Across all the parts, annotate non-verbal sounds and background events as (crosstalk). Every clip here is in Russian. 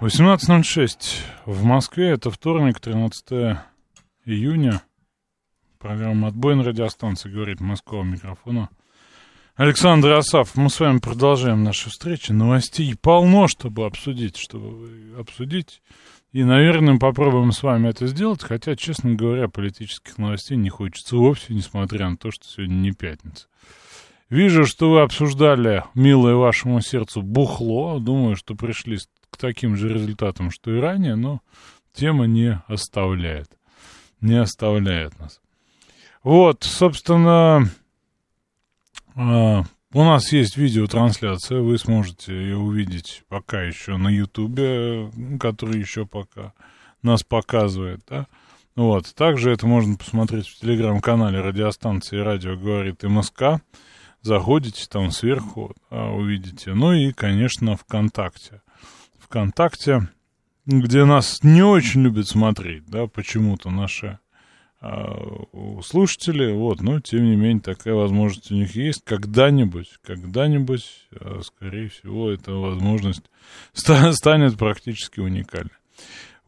18.06 в Москве. Это вторник, 13 июня. Программа «Отбой» на радиостанции говорит Москва микрофона. Александр Асав, мы с вами продолжаем наши встречи. Новостей полно, чтобы обсудить, чтобы обсудить. И, наверное, попробуем с вами это сделать, хотя, честно говоря, политических новостей не хочется вовсе, несмотря на то, что сегодня не пятница. Вижу, что вы обсуждали, милое вашему сердцу, бухло. Думаю, что пришли к таким же результатам, что и ранее, но тема не оставляет. Не оставляет нас. Вот, собственно, а, у нас есть видеотрансляция, вы сможете ее увидеть пока еще на Ютубе, который еще пока нас показывает, да. Вот, также это можно посмотреть в телеграм-канале радиостанции «Радио говорит МСК». Заходите там сверху, да, увидите. Ну и, конечно, ВКонтакте. ВКонтакте, где нас не очень любят смотреть, да, почему-то наши а, слушатели, вот, но тем не менее такая возможность у них есть. Когда-нибудь, когда-нибудь, а, скорее всего, эта возможность (laughs) станет практически уникальной.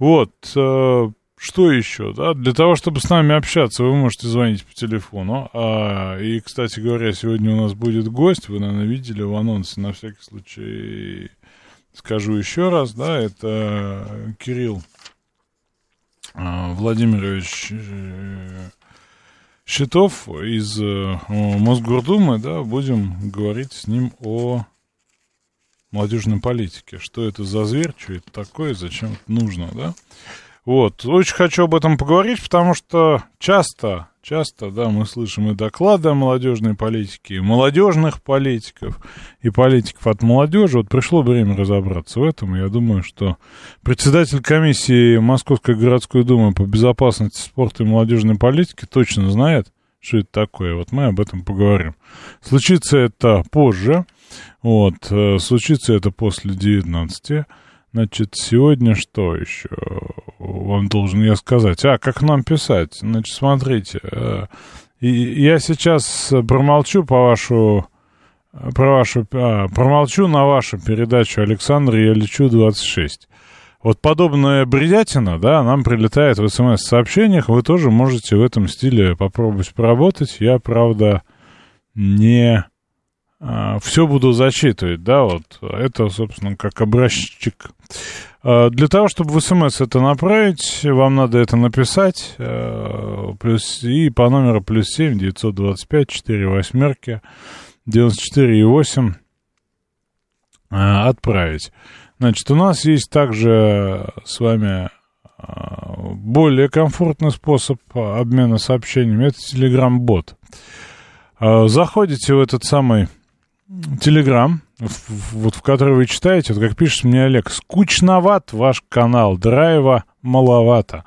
Вот, а, что еще, да, для того, чтобы с нами общаться, вы можете звонить по телефону, а, и, кстати говоря, сегодня у нас будет гость, вы, наверное, видели в анонсе, на всякий случай скажу еще раз, да, это Кирилл а, Владимирович э, Щитов из э, Мосгордумы, да, будем говорить с ним о молодежной политике. Что это за зверь, что это такое, зачем это нужно, да? Вот, очень хочу об этом поговорить, потому что часто Часто, да, мы слышим и доклады о молодежной политике, и молодежных политиков, и политиков от молодежи. Вот пришло время разобраться в этом. Я думаю, что председатель комиссии Московской городской думы по безопасности спорта и молодежной политики точно знает, что это такое. Вот мы об этом поговорим. Случится это позже. Вот, э, случится это после 19. Значит, сегодня что еще вам должен я сказать? А, как нам писать? Значит, смотрите, э, я сейчас промолчу по вашу, про вашу, а, промолчу на вашу передачу Александр, я лечу 26. Вот подобная бредятина, да, нам прилетает в смс-сообщениях, вы тоже можете в этом стиле попробовать поработать. Я, правда, не все буду зачитывать, да, вот это, собственно, как образчик. А, для того, чтобы в смс это направить, вам надо это написать, а, плюс, и по номеру плюс 7 925 4 восьмерки 94 и 8 отправить. Значит, у нас есть также с вами более комфортный способ обмена сообщениями, это Telegram-бот. Заходите в этот самый Телеграм, вот в который вы читаете, вот как пишет мне Олег, скучноват ваш канал, драйва маловато.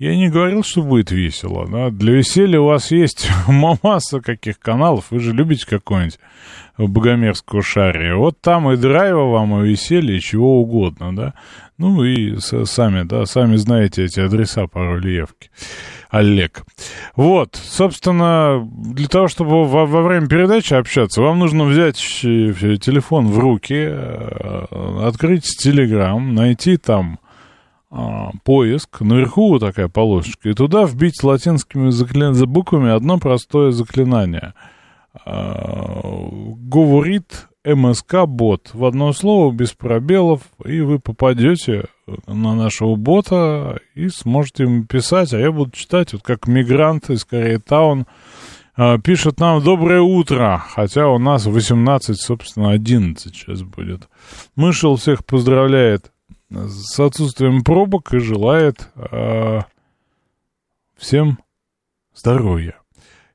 Я не говорил, что будет весело. Да? Для веселья у вас есть (laughs) масса каких каналов. Вы же любите какой-нибудь богомерзкого шария. Вот там и драйва вам, и веселье, и чего угодно, да. Ну и сами, да, сами знаете эти адреса пароли явки. Олег. Вот, собственно, для того, чтобы во, во время передачи общаться, вам нужно взять телефон в руки, э, открыть Телеграм, найти там а, поиск, наверху вот такая полосочка, и туда вбить латинскими заклин... буквами одно простое заклинание. А, говорит МСК-бот. В одно слово, без пробелов, и вы попадете на нашего бота и сможете ему писать, а я буду читать, вот как мигрант из Корейтаун а, пишет нам «Доброе утро», хотя у нас 18, собственно, 11 сейчас будет. Мышел всех поздравляет с отсутствием пробок и желает э, всем здоровья.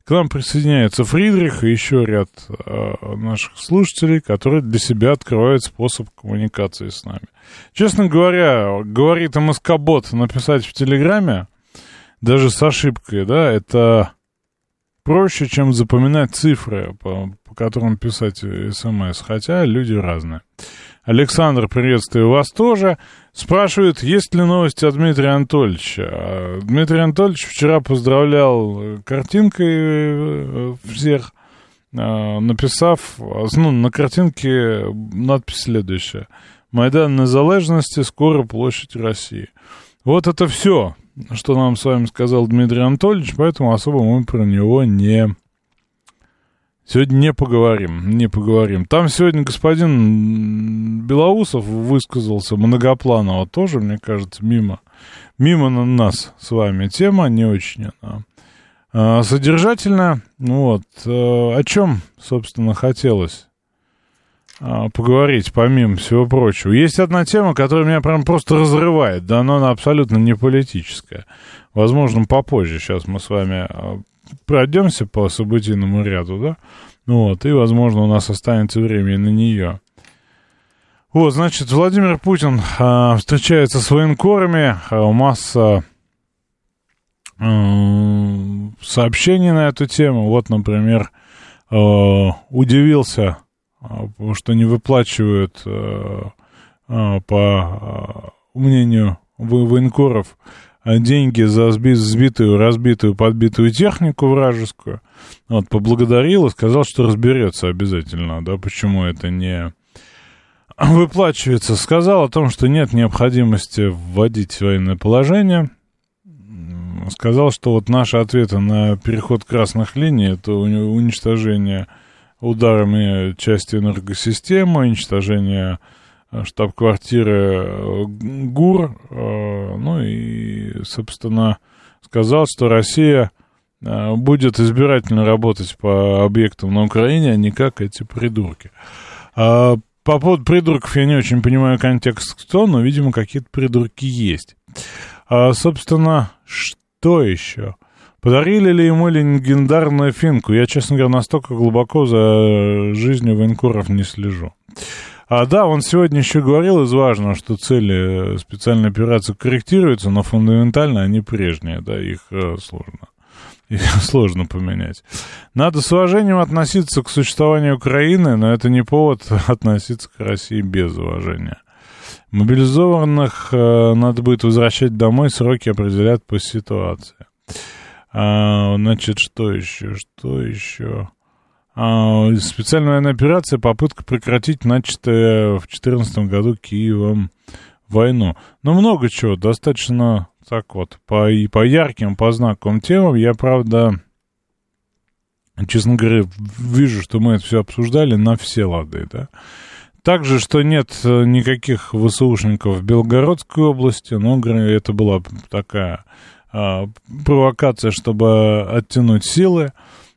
К нам присоединяется Фридрих и еще ряд э, наших слушателей, которые для себя открывают способ коммуникации с нами. Честно говоря, говорит МСК-бот написать в Телеграме, даже с ошибкой, да, это проще, чем запоминать цифры, по, по которым писать смс, хотя люди разные. Александр, приветствую вас тоже. Спрашивают, есть ли новости от Дмитрия Анатольевича. А, Дмитрий Анатольевич вчера поздравлял э, картинкой э, всех, а, написав, ну, на картинке надпись следующая. Майдан Незалежности, скоро площадь России. Вот это все, что нам с вами сказал Дмитрий Анатольевич, поэтому особо мы про него не Сегодня не поговорим, не поговорим. Там сегодня господин Белоусов высказался многопланово тоже, мне кажется, мимо, мимо на нас с вами. Тема не очень она а, содержательная. Вот. А, о чем, собственно, хотелось а, поговорить, помимо всего прочего. Есть одна тема, которая меня прям просто разрывает, да, но она абсолютно не политическая. Возможно, попозже. Сейчас мы с вами а, пройдемся по событийному ряду, да? Ну вот, и, возможно, у нас останется время на нее. Вот, значит, Владимир Путин а, встречается с военкорами, а, масса а, сообщений на эту тему. Вот, например, а, удивился, а, что не выплачивают, а, а, по а, мнению военкоров, деньги за сбитую, разбитую, подбитую технику вражескую. Вот, поблагодарил и сказал, что разберется обязательно, да, почему это не выплачивается. Сказал о том, что нет необходимости вводить военное положение. Сказал, что вот наши ответы на переход красных линий, это уничтожение ударами части энергосистемы, уничтожение штаб-квартиры э, ГУР, э, ну и, собственно, сказал, что Россия э, будет избирательно работать по объектам на Украине, а не как эти придурки. А по поводу придурков я не очень понимаю контекст кто, но, видимо, какие-то придурки есть. А, собственно, что еще? Подарили ли ему легендарную финку? Я, честно говоря, настолько глубоко за жизнью военкоров не слежу. А, да, он сегодня еще говорил из важного, что цели специальной операции корректируются, но фундаментально они прежние, да, их э, сложно. Их (laughs) сложно поменять. Надо с уважением относиться к существованию Украины, но это не повод (laughs) относиться к России без уважения. Мобилизованных э, надо будет возвращать домой, сроки определят по ситуации. А, значит, что еще? Что еще? А, специальная военная операция, попытка прекратить начатое в 2014 году Киевом войну. Ну, много чего, достаточно так вот, по, и по ярким, по знаковым темам. Я, правда, честно говоря, вижу, что мы это все обсуждали на все лады, да. Также, что нет э, никаких ВСУшников в Белгородской области, но это была такая а, провокация, чтобы оттянуть силы.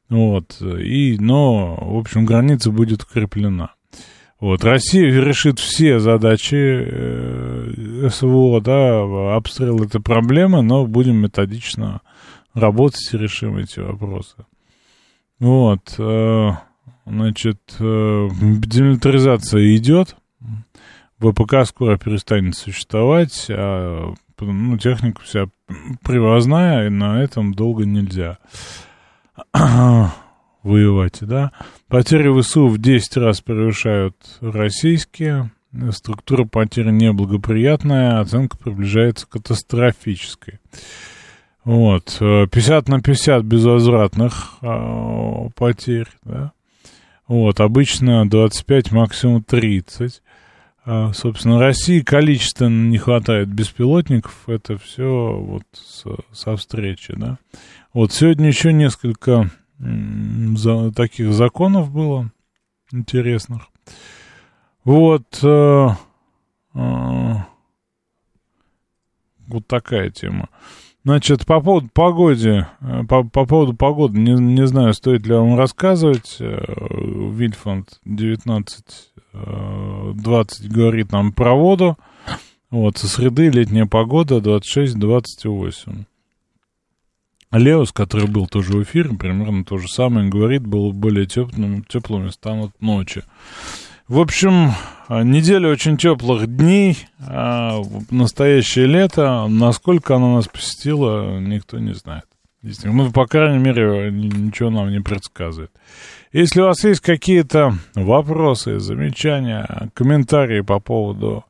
Вот, и, но, в общем, граница будет укреплена. Вот, Россия решит все задачи э, СВО, да, обстрел это проблема, но будем методично работать и решим эти вопросы. Вот, э, значит, э, демилитаризация идет, ВПК скоро перестанет существовать, а ну, техника вся привозная, и на этом долго нельзя. (clears throat) воевать, да. Потери ВСУ в 10 раз превышают российские. Структура потерь неблагоприятная, оценка приближается к катастрофической. Вот, 50 на 50 безвозвратных э, потерь, да. Вот, обычно 25, максимум 30. А, собственно, России количественно не хватает беспилотников, это все вот со, со встречи, да. Вот сегодня еще несколько за, таких законов было интересных. Вот, э, э, вот такая тема. Значит, по поводу погоды, э, по, по поводу погоды, не, не знаю, стоит ли вам рассказывать. Э, Вильфанд 19 20 говорит нам про воду. Вот, со среды летняя погода 26-28. Леос, который был тоже в эфире, примерно то же самое говорит, был более теплым, теплыми станут ночи. В общем, неделя очень теплых дней, а настоящее лето, насколько оно нас посетило, никто не знает. Ну, по крайней мере, ничего нам не предсказывает. Если у вас есть какие-то вопросы, замечания, комментарии по поводу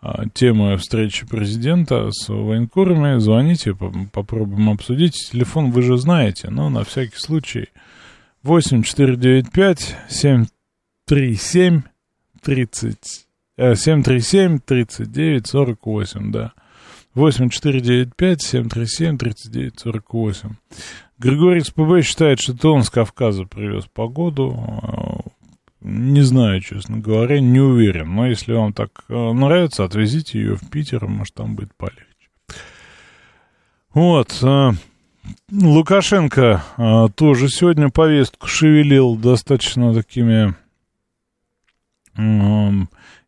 а, темы встречи президента с военкорами, звоните, попробуем обсудить. Телефон вы же знаете, но на всякий случай 8495 737 30 737 39 48, да. 8495 737 39 48. Григорий СПБ считает, что это он с Кавказа привез погоду. А, не знаю, честно говоря, не уверен. Но если вам так э, нравится, отвезите ее в Питер, может, там будет полегче. Вот. Э, Лукашенко э, тоже сегодня повестку шевелил достаточно такими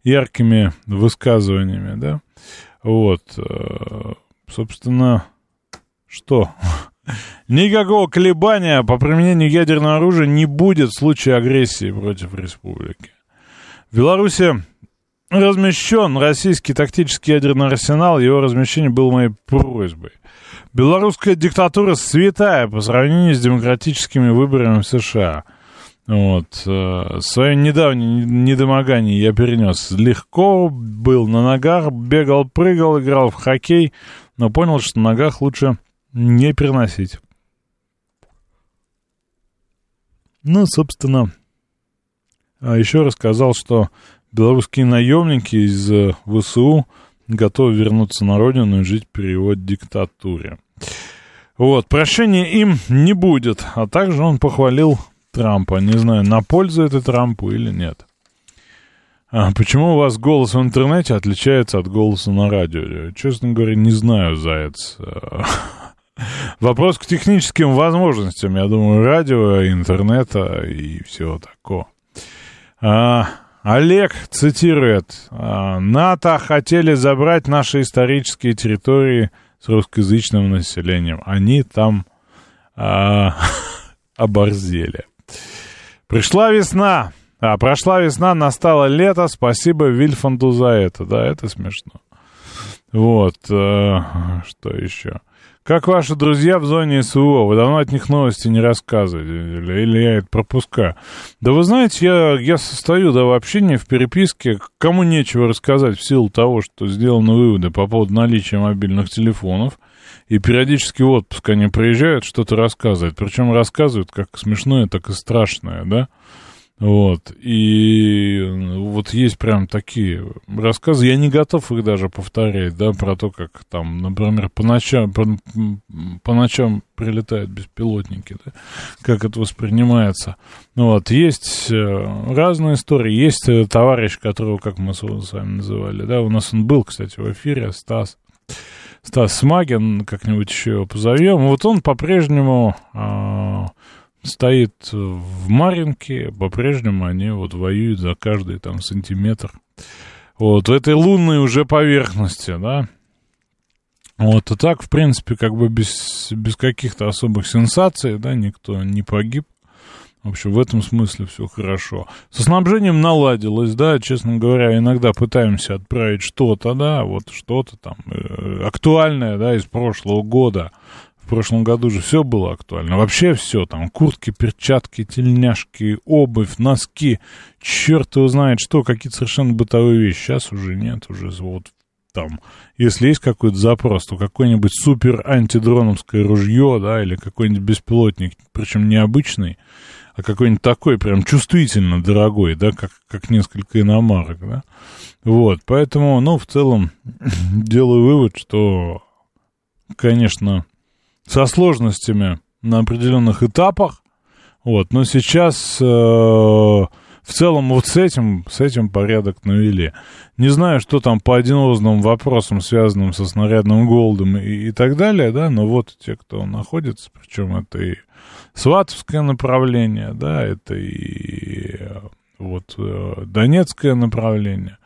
яркими высказываниями, да. Вот. Собственно, что? (laughs) Никакого колебания по применению ядерного оружия не будет в случае агрессии против республики. В Беларуси размещен российский тактический ядерный арсенал, его размещение было моей просьбой. Белорусская диктатура святая по сравнению с демократическими выборами в США. Вот. Э, свое недавнее недомогание я перенес легко, был на ногах, бегал, прыгал, играл в хоккей, но понял, что на ногах лучше не переносить. Ну, собственно, а еще рассказал, что белорусские наемники из э, ВСУ готовы вернуться на родину и жить при его диктатуре. Вот, прощения им не будет. А также он похвалил Трампа. Не знаю, на пользу это Трампу или нет. А почему у вас голос в интернете отличается от голоса на радио? Честно говоря, не знаю, Заяц. (laughs) Вопрос к техническим возможностям, я думаю, радио, интернета и всего такого. А, Олег цитирует. «А, НАТО хотели забрать наши исторические территории с русскоязычным населением. Они там а, (laughs) оборзели. Пришла весна. А, прошла весна, настало лето. Спасибо Вильфанду за это. Да, это смешно. Вот. А, что еще? Как ваши друзья в зоне СВО? Вы давно от них новости не рассказываете? Или, или я это пропускаю? Да вы знаете, я, я состою да, в общении, в переписке. Кому нечего рассказать в силу того, что сделаны выводы по поводу наличия мобильных телефонов. И периодически в отпуск они приезжают, что-то рассказывают. Причем рассказывают как смешное, так и страшное, да? Вот. И вот есть прям такие рассказы. Я не готов их даже повторять, да, про то, как там, например, по ночам, по, по ночам прилетают беспилотники, да, как это воспринимается. Вот. Есть э, разные истории. Есть э, товарищ, которого, как мы с вами называли, да, у нас он был, кстати, в эфире, Стас. Стас Смагин, как-нибудь еще его позовем. Вот он по-прежнему а, стоит в Маринке, по-прежнему они вот воюют за каждый там сантиметр. Вот, в этой лунной уже поверхности, да. Вот, и так, в принципе, как бы без, без каких-то особых сенсаций, да, никто не погиб. В общем, в этом смысле все хорошо. Со снабжением наладилось, да, честно говоря, иногда пытаемся отправить что-то, да, вот что-то там э, актуальное, да, из прошлого года прошлом году же все было актуально. Вообще все, там, куртки, перчатки, тельняшки, обувь, носки, черт его знает что, какие-то совершенно бытовые вещи. Сейчас уже нет, уже вот там, если есть какой-то запрос, то какой-нибудь супер антидроновское ружье, да, или какой-нибудь беспилотник, причем необычный, а какой-нибудь такой прям чувствительно дорогой, да, как, как несколько иномарок, да. Вот, поэтому, ну, в целом, (clears throat) делаю вывод, что, конечно, со сложностями на определенных этапах. Вот, но сейчас э, в целом вот с этим, с этим порядок навели. Не знаю, что там по одинозным вопросам, связанным со снарядным голодом и, и так далее, да, но вот те, кто находится, причем это и Сватовское направление, да, это и вот э, Донецкое направление.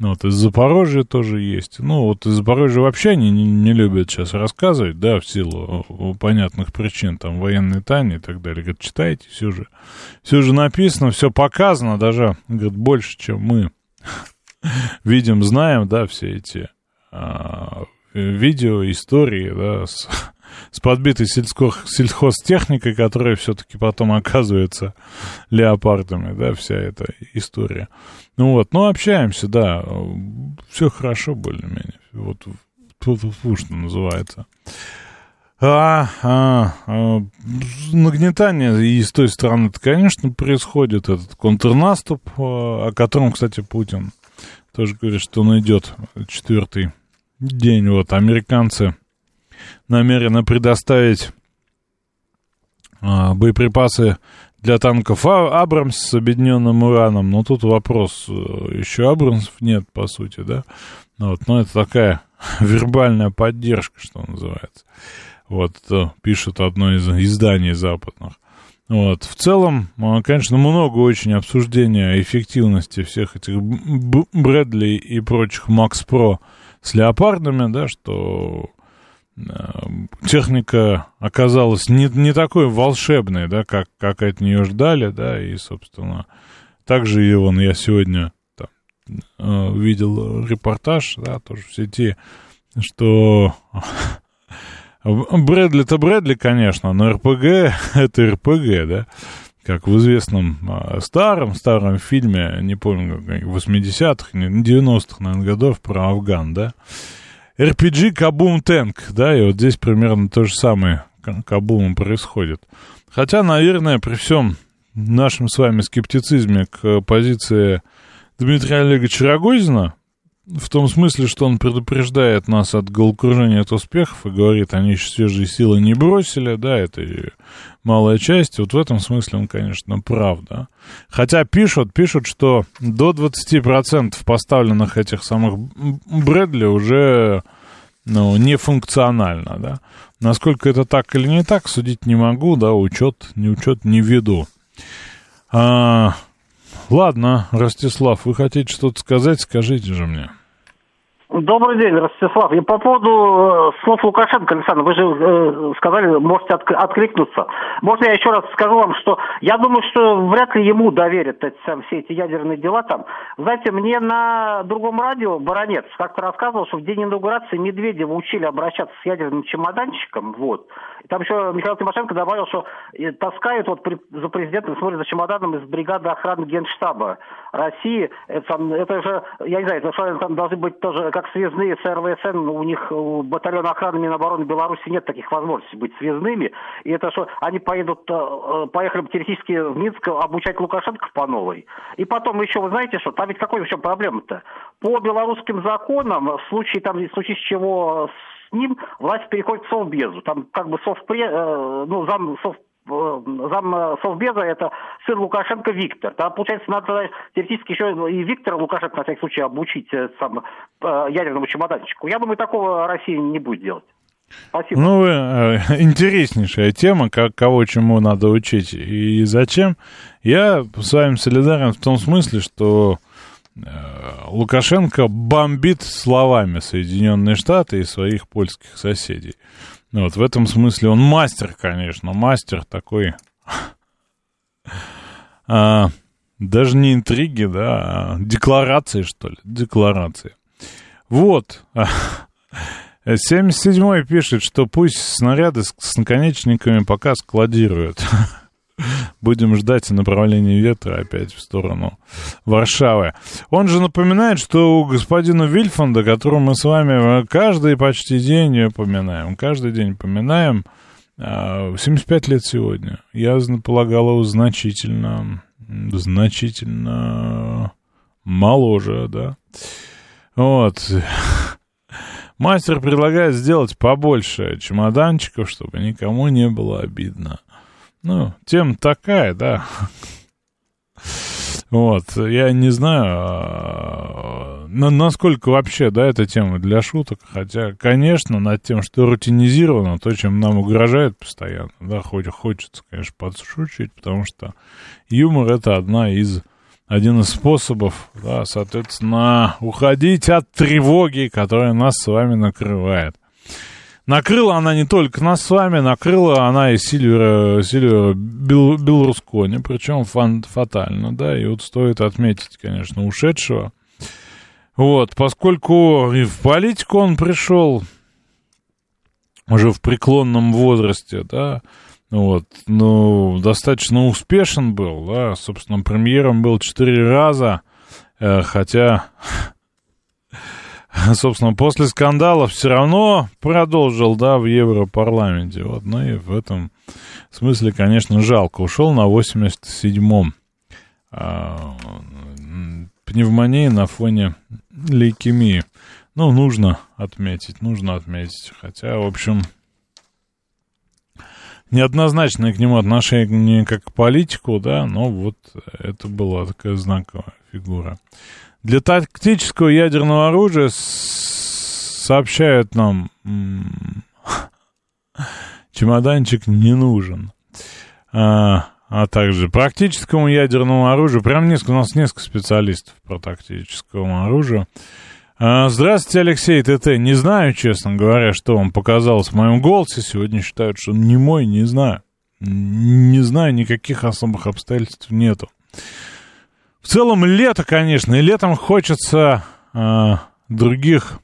Ну, вот из Запорожья тоже есть. Ну, вот из Запорожья вообще они не, не любят сейчас рассказывать, да, в силу понятных причин, там, военной тайны и так далее. Говорят, читайте, все же, все же написано, все показано, даже, говорят, больше, чем мы (laughs) видим, знаем, да, все эти а, видео, истории, да, с, с подбитой сельско, сельхозтехникой, которая все-таки потом (laughs) оказывается леопардами, да, вся эта история. Ну вот, ну общаемся, да, все хорошо более-менее. Вот тут что называется. А, а, а, нагнетание и с той стороны, конечно, происходит этот контрнаступ, а, о котором, кстати, Путин тоже говорит, что он идет четвертый день. Вот, американцы намерены предоставить а, боеприпасы для танков а, Абрамс с объединенным ураном. Но тут вопрос, э, еще Абрамсов нет, по сути, да? Ну вот, но это такая (laughs) вербальная поддержка, что называется. Вот, пишет одно из изданий западных. Вот. В целом, а, конечно, много очень обсуждения эффективности всех этих Брэдли и прочих Макс Про с леопардами, да, что техника оказалась не, не такой волшебной, да, как, как от нее ждали, да, и, собственно, также и вон я сегодня там, э, видел репортаж, да, тоже в сети, что (laughs) Брэдли-то Брэдли, конечно, но РПГ — это РПГ, да, как в известном а, старом, старом фильме, не помню, 80-х, 90-х, наверное, годов про Афган, да, RPG Кабум Тэнк, да, и вот здесь примерно то же самое Кабумом происходит. Хотя, наверное, при всем нашем с вами скептицизме к позиции Дмитрия Олеговича Рогозина, в том смысле, что он предупреждает нас от головокружения от успехов и говорит, они еще свежие силы не бросили, да, это малая часть. Вот в этом смысле он, конечно, прав, да. Хотя пишут, пишут, что до 20% поставленных этих самых Брэдли уже, ну, не функционально, да. Насколько это так или не так, судить не могу, да, учет, не учет не веду. А, ладно, Ростислав, вы хотите что-то сказать, скажите же мне. Добрый день, Ростислав. И по поводу э, слов Лукашенко, Александр, вы же э, сказали, можете отк- откликнуться. Можно я еще раз скажу вам, что я думаю, что вряд ли ему доверят эти, там, все эти ядерные дела там. Знаете, мне на другом радио Баранец как-то рассказывал, что в день инаугурации Медведева учили обращаться с ядерным чемоданчиком, вот. И там еще Михаил Тимошенко добавил, что таскают вот за президентом, смотрят за чемоданом из бригады охраны Генштаба России. Это, это же, я не знаю, это что там должны быть тоже как связные с РВСН, у них у батальона охраны Минобороны Беларуси нет таких возможностей быть связными. И это что, они поедут, э, э, поехали бы теоретически в Минск обучать Лукашенко по новой. И потом еще, вы знаете что, там ведь какой еще проблема-то? По белорусским законам, в случае, там, в случае чего с ним власть переходит в Совбезу. Там как бы совпре, э, ну, зам, сов Э, зам э, Совбеза это сын Лукашенко Виктор. Там, получается, надо теоретически еще и Виктора Лукашенко, на всякий случай, обучить сам, ядерному чемоданчику. Я думаю, такого Россия не будет делать. Спасибо. Ну, интереснейшая тема, как, кого чему надо учить и зачем. Я с вами солидарен в том смысле, что Лукашенко бомбит словами Соединенные Штаты и своих польских соседей. Ну, вот в этом смысле он мастер, конечно, мастер такой. (laughs) А, даже не интриги, да, а декларации, что ли, декларации. Вот. (laughs) 77-й пишет, что пусть снаряды с наконечниками пока складируют. (laughs) Будем ждать направления ветра опять в сторону Варшавы. Он же напоминает, что у господина Вильфанда, которого мы с вами каждый почти день упоминаем, каждый день упоминаем, 75 а, лет сегодня. Я полагал его значительно, значительно моложе, да. Вот. Мастер предлагает сделать побольше чемоданчиков, чтобы никому не было обидно. Ну, тема такая, да. Вот, я не знаю, а, насколько вообще, да, эта тема для шуток, хотя, конечно, над тем, что рутинизировано, то, чем нам угрожает постоянно, да, хоть хочется, конечно, подшучивать, потому что юмор — это одна из один из способов, да, соответственно, уходить от тревоги, которая нас с вами накрывает. Накрыла она не только нас с вами, накрыла она и Сильвера, Сильвера Бел, Белрускони, причем фан, фатально, да, и вот стоит отметить, конечно, ушедшего. Вот, поскольку и в политику он пришел уже в преклонном возрасте, да, вот, ну, достаточно успешен был, да, собственно, премьером был четыре раза, э, хотя (laughs) (laughs) собственно, после скандалов все равно продолжил, да, в Европарламенте. Вот, ну и в этом смысле, конечно, жалко. Ушел на 87-м. А, пневмонии на фоне лейкемии. Ну, нужно отметить, нужно отметить. Хотя, в общем, неоднозначное к нему отношение как к политику, да, но вот это была такая знаковая фигура. Для тактического ядерного оружия сообщают нам, чемоданчик не нужен. А, а также практическому ядерному оружию, прям несколько, у нас несколько специалистов по тактическому оружию. А, здравствуйте, Алексей ТТ. Не знаю, честно говоря, что вам показалось в моем голосе. Сегодня считают, что не мой, не знаю. Не знаю, никаких особых обстоятельств нету. В целом лето, конечно, и летом хочется э, других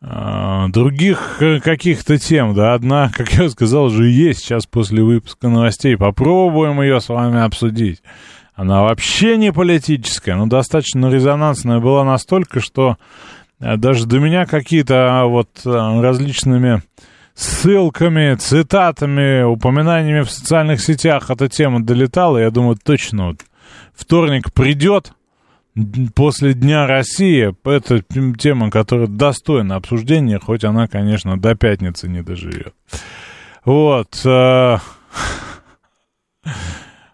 э, других каких-то тем, да, одна, (laughs) как я сказал, же есть сейчас после выпуска новостей. Попробуем ее с вами обсудить. Она вообще не политическая, но достаточно резонансная была настолько, что э, даже до меня какие-то вот э, различными ссылками, цитатами, упоминаниями в социальных сетях эта тема долетала. Я думаю, точно вот вторник придет после Дня России. Это тема, которая достойна обсуждения, хоть она, конечно, до пятницы не доживет. Вот. Э, (laughs)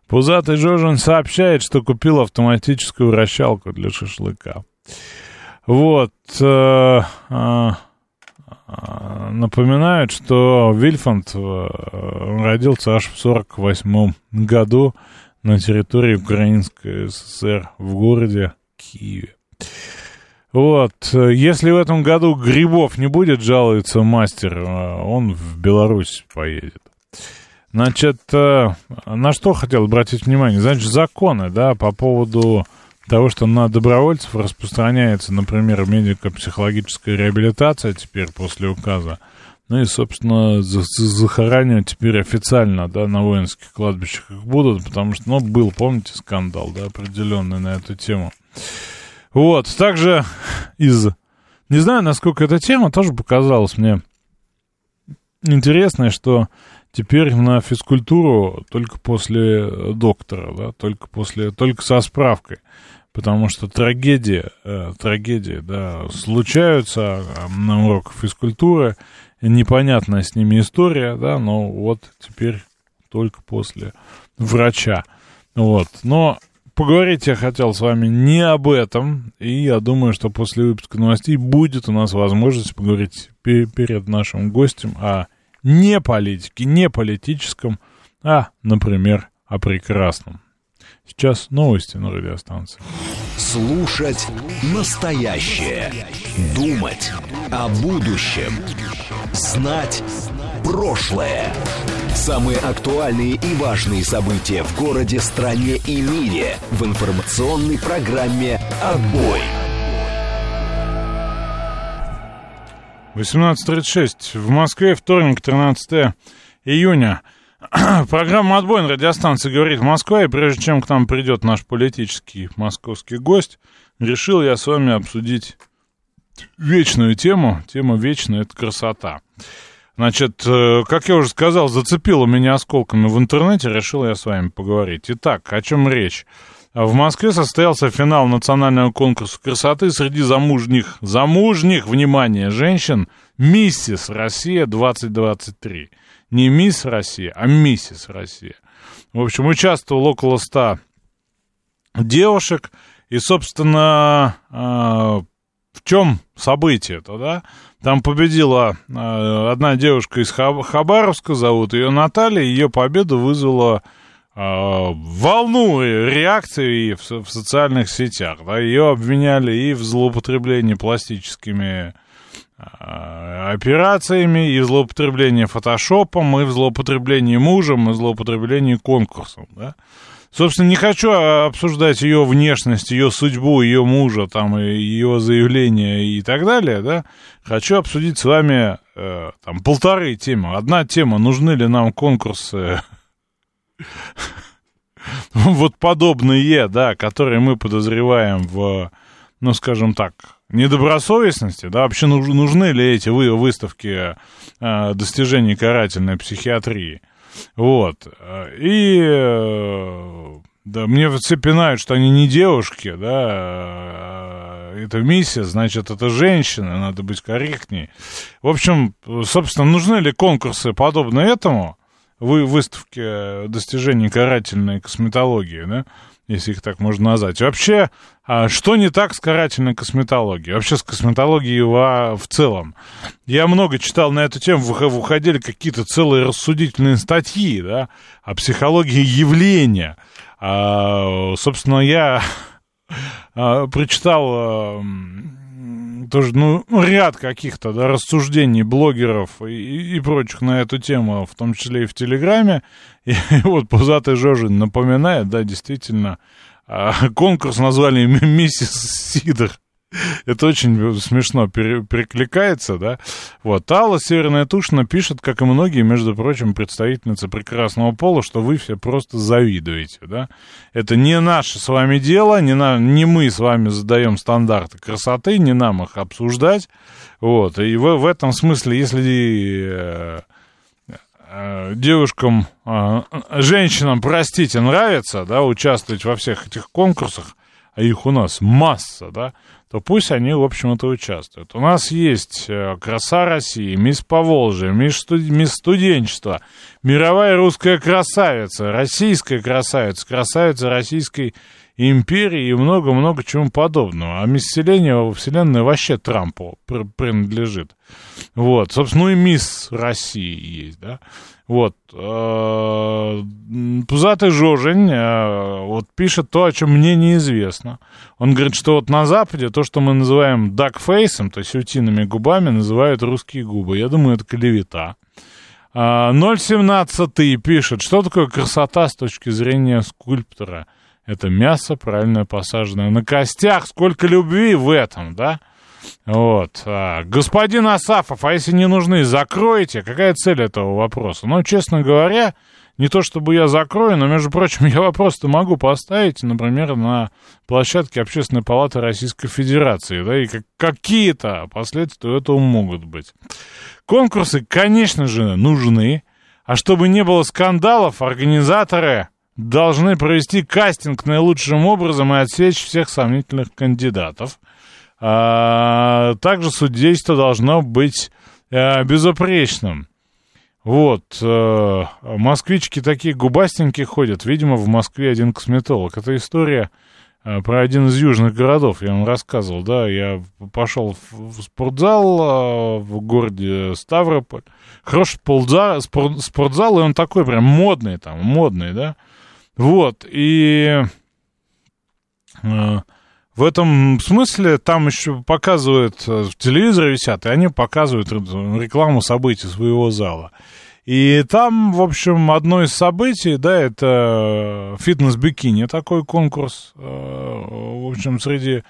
Пузатый Жожин сообщает, что купил автоматическую вращалку для шашлыка. Вот. Э, э, напоминают, что Вильфанд родился аж в 48 году на территории Украинской ССР в городе Киеве. Вот, если в этом году грибов не будет, жалуется мастер, он в Беларусь поедет. Значит, э, на что хотел обратить внимание? Значит, законы, да, по поводу того, что на добровольцев распространяется, например, медико-психологическая реабилитация теперь после указа. Ну и, собственно, захоранивать теперь официально, да, на воинских кладбищах их будут, потому что, ну, был, помните, скандал, да, определенный на эту тему. Вот, также из... Не знаю, насколько эта тема тоже показалась мне интересной, что теперь на физкультуру только после доктора, да, только после, только со справкой. Потому что трагедии, э, трагедии, да, случаются э, на уроках физкультуры, непонятная с ними история, да, но вот теперь только после врача. Вот, но поговорить я хотел с вами не об этом, и я думаю, что после выпуска новостей будет у нас возможность поговорить перед нашим гостем о не политике, не политическом, а, например, о прекрасном. Сейчас новости на радиостанции. Слушать настоящее. Думать о будущем. Знать прошлое. Самые актуальные и важные события в городе, стране и мире в информационной программе «Отбой». 18.36. В Москве вторник, 13 июня. (clears throat) Программа «Отбой» на радиостанции «Говорит Москва», и прежде чем к нам придет наш политический московский гость, решил я с вами обсудить вечную тему. Тема вечная — это красота. Значит, э, как я уже сказал, зацепило меня осколками в интернете, решил я с вами поговорить. Итак, о чем речь? В Москве состоялся финал национального конкурса красоты среди замужних, замужних, внимание, женщин «Миссис Россия 2023» не мисс Россия, а миссис Россия. В общем, участвовал около ста девушек, и, собственно, э, в чем событие-то, да? Там победила э, одна девушка из Хабаровска, зовут ее Наталья, ее победу вызвала волну реакций в, в социальных сетях. Да, ее обвиняли и в злоупотреблении пластическими операциями, и в злоупотреблении фотошопом, и в злоупотреблении мужем, и в злоупотреблении конкурсом. Да? Собственно, не хочу обсуждать ее внешность, ее судьбу, ее мужа, там, ее заявления и так далее, да. Хочу обсудить с вами э, там полторы темы. Одна тема, нужны ли нам конкурсы (laughs) вот подобные, да, которые мы подозреваем в, ну, скажем так, недобросовестности, да, вообще нужны ли эти выставки э, достижений карательной психиатрии. Вот. И э, да, мне все пинают, что они не девушки, да, а, это миссия, значит, это женщина, надо быть корректней. В общем, собственно, нужны ли конкурсы подобные этому? Вы выставки достижений карательной косметологии, да? Если их так можно назвать. Вообще, а что не так с карательной косметологией? Вообще с косметологией в, в целом. Я много читал на эту тему, выходили какие-то целые рассудительные статьи, да, о психологии явления. А, собственно, я (laughs) а, прочитал тоже, ну, ряд каких-то да, рассуждений блогеров и, и прочих на эту тему, в том числе и в Телеграме. (laughs) И вот Пузатый Жожин напоминает, да, действительно, а, конкурс назвали «Миссис Сидор». Это очень смешно перекликается, да. Вот. Алла Северная Тушина пишет, как и многие, между прочим, представительницы прекрасного пола, что вы все просто завидуете, да. Это не наше с вами дело, не, на, не мы с вами задаем стандарты красоты, не нам их обсуждать. Вот. И в, в этом смысле, если э, э, девушкам, э, женщинам, простите, нравится, да, участвовать во всех этих конкурсах, а их у нас масса, да, то пусть они, в общем-то, участвуют. У нас есть э, «Краса России», «Мисс Поволжье», «Мисс, студ... «Мисс Студенчество», «Мировая русская красавица», «Российская красавица», «Красавица Российской империи» и много-много чему подобного. А «Мисс Вселенная» во Вселенной вообще Трампу принадлежит. Вот, собственно, ну и «Мисс России» есть, да. Вот. Э, Пузатый Жожень э, вот пишет то, о чем мне неизвестно. Он говорит, что вот на Западе то, что мы называем дакфейсом, то есть утиными губами, называют русские губы. Я думаю, это клевета. 017 э, пишет, что такое красота с точки зрения скульптора? Это мясо, правильно посаженное на костях. Сколько любви в этом, да? Вот. А, господин Асафов, а если не нужны, закройте. Какая цель этого вопроса? Ну, честно говоря, не то чтобы я закрою, но, между прочим, (laughs) я вопрос-то могу поставить, например, на площадке Общественной палаты Российской Федерации, да, и как, какие-то последствия этого могут быть. Конкурсы, конечно же, нужны, а чтобы не было скандалов, организаторы должны провести кастинг наилучшим образом и отсечь всех сомнительных кандидатов – а, также судейство должно быть а, безупречным. Вот, а, москвички такие губастенькие ходят. Видимо, в Москве один косметолог. Это история а, про один из южных городов, я вам рассказывал, да, я пошел в спортзал в городе Ставрополь, хороший спортзал, спортзал, и он такой прям модный там, модный, да, вот, и в этом смысле там еще показывают, э, в телевизоре висят, и они показывают рекламу событий своего зала. И там, в общем, одно из событий, да, это фитнес-бикини, такой конкурс, э, в общем, среди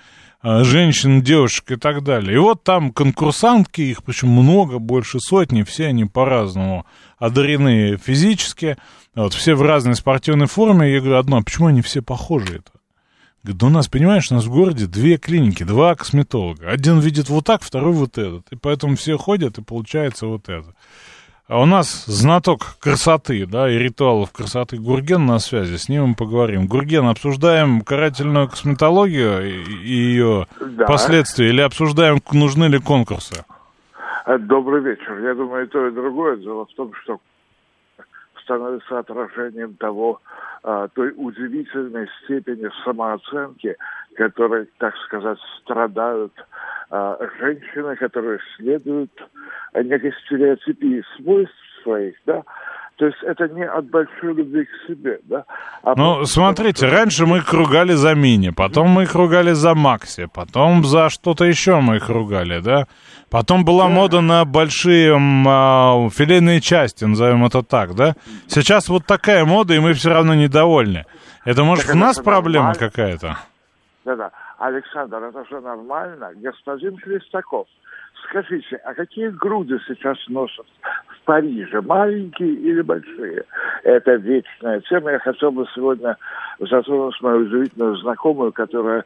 э, женщин, девушек и так далее. И вот там конкурсантки, их причем много, больше сотни, все они по-разному одарены физически, вот, все в разной спортивной форме. Я говорю, одно, а почему они все похожи это? Говорит, у нас, понимаешь, у нас в городе две клиники, два косметолога. Один видит вот так, второй вот этот. И поэтому все ходят, и получается вот это. А у нас знаток красоты, да, и ритуалов красоты Гурген на связи. С ним мы поговорим. Гурген, обсуждаем карательную косметологию и ее да. последствия или обсуждаем, нужны ли конкурсы? Э, добрый вечер. Я думаю, и то, и другое. Дело в том, что становится отражением того, а, той удивительной степени самооценки, которой, так сказать, страдают а, женщины, которые следуют некой стереотипии свойств своих, да, То есть это не от большой любви к себе, да? А ну, просто, смотрите, раньше мы их ругали за мини, потом мы их ругали за Макси, потом за что-то еще мы их ругали, да? Потом была да. мода на большие а, филейные части, назовем это так, да? Сейчас вот такая мода, и мы все равно недовольны. Это может так в нас проблема какая-то? Да-да. Александр, это же нормально. Господин Хлестаков, скажите, а какие груди сейчас носят в Париже? Маленькие или большие? Это вечная тема. Я хотел бы сегодня затронуть мою удивительную знакомую, которая,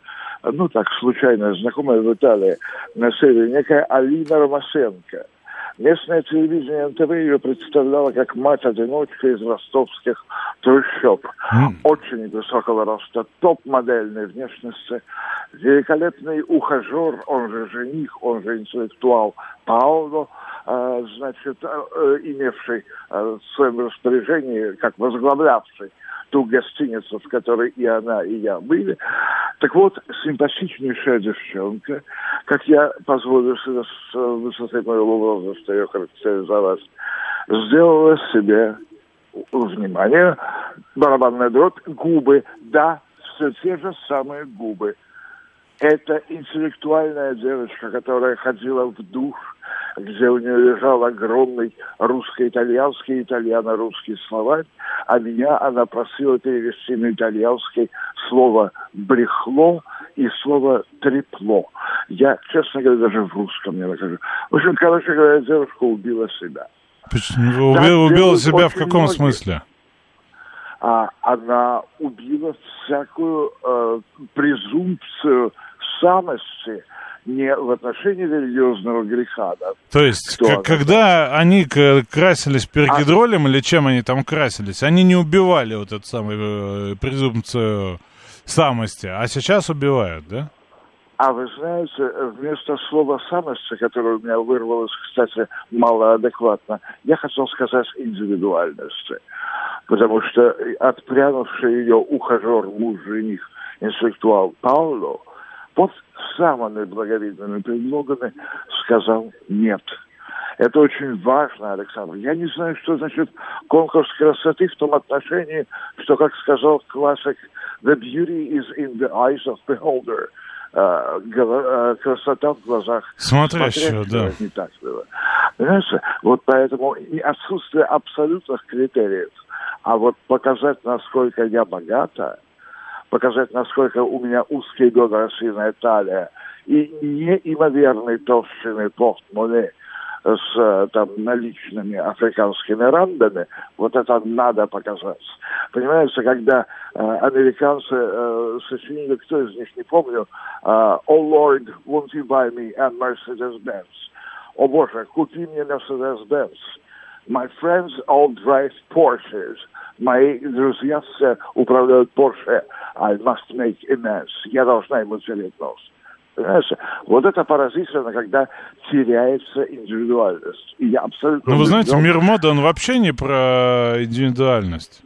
ну так, случайно знакомая в Италии на севере, некая Алина Ромасенко – Местное телевидение НТВ ее представляло как мать-одиночка из ростовских трущоб. Mm. Очень высокого роста, топ-модельной внешности, великолепный ухажер, он же жених, он же интеллектуал Пауло, э, значит, э, имевший э, в своем распоряжении, как возглавлявший ту гостиницу, в которой и она, и я были. Так вот, симпатичнейшая девчонка, как я позволю себе с высоты моего возраста ее характеризовать, сделала себе, внимание, барабанная дробь, губы, да, все те же самые губы. Это интеллектуальная девочка, которая ходила в душ, где у нее лежал огромный русско-итальянский, итальяно-русский словарь, а меня она просила перевести на итальянский слово «брехло» и слово «трепло». Я, честно говоря, даже в русском не нахожу. В общем, короче говоря, девушка убила себя. Почему? Убила, убила себя в каком многие. смысле? А, она убила всякую э, презумпцию самости – не в отношении религиозного греха. Да, То есть, к- когда они красились пергидролем а... или чем они там красились, они не убивали вот эту самую э, презумпцию самости, а сейчас убивают, да? А вы знаете, вместо слова «самости», которое у меня вырвалось, кстати, малоадекватно, я хотел сказать «индивидуальности». Потому что отпрянувший ее ухажер, муж, жених, интеллектуал Пауло – под самыми благовидными предлогами сказал «нет». Это очень важно, Александр. Я не знаю, что значит конкурс красоты в том отношении, что, как сказал классик, «the beauty is in the eyes of beholder». Uh, uh, красота в глазах смотрящего, да. Не так было. Понимаете? Вот поэтому и отсутствие абсолютных критериев, а вот показать, насколько я богата, показать, насколько у меня узкие бедра, рассеянная талия и неимоверный толщины портмоне с э, там наличными африканскими рандами, вот это надо показать. Понимаете, когда э, американцы э, сочинили, кто из них, не помню, э, «Oh Lord, won't you buy me a Mercedes-Benz?» «О Боже, купи мне Mercedes-Benz!» My friends all drive Porsches. Мои друзья все управляют Porsche. I must make amends. Я должна ему целить нос. Понимаешь? Вот это поразительно, когда теряется индивидуальность. И я абсолютно... Ну, вы знаете, мир моды, он вообще не про индивидуальность.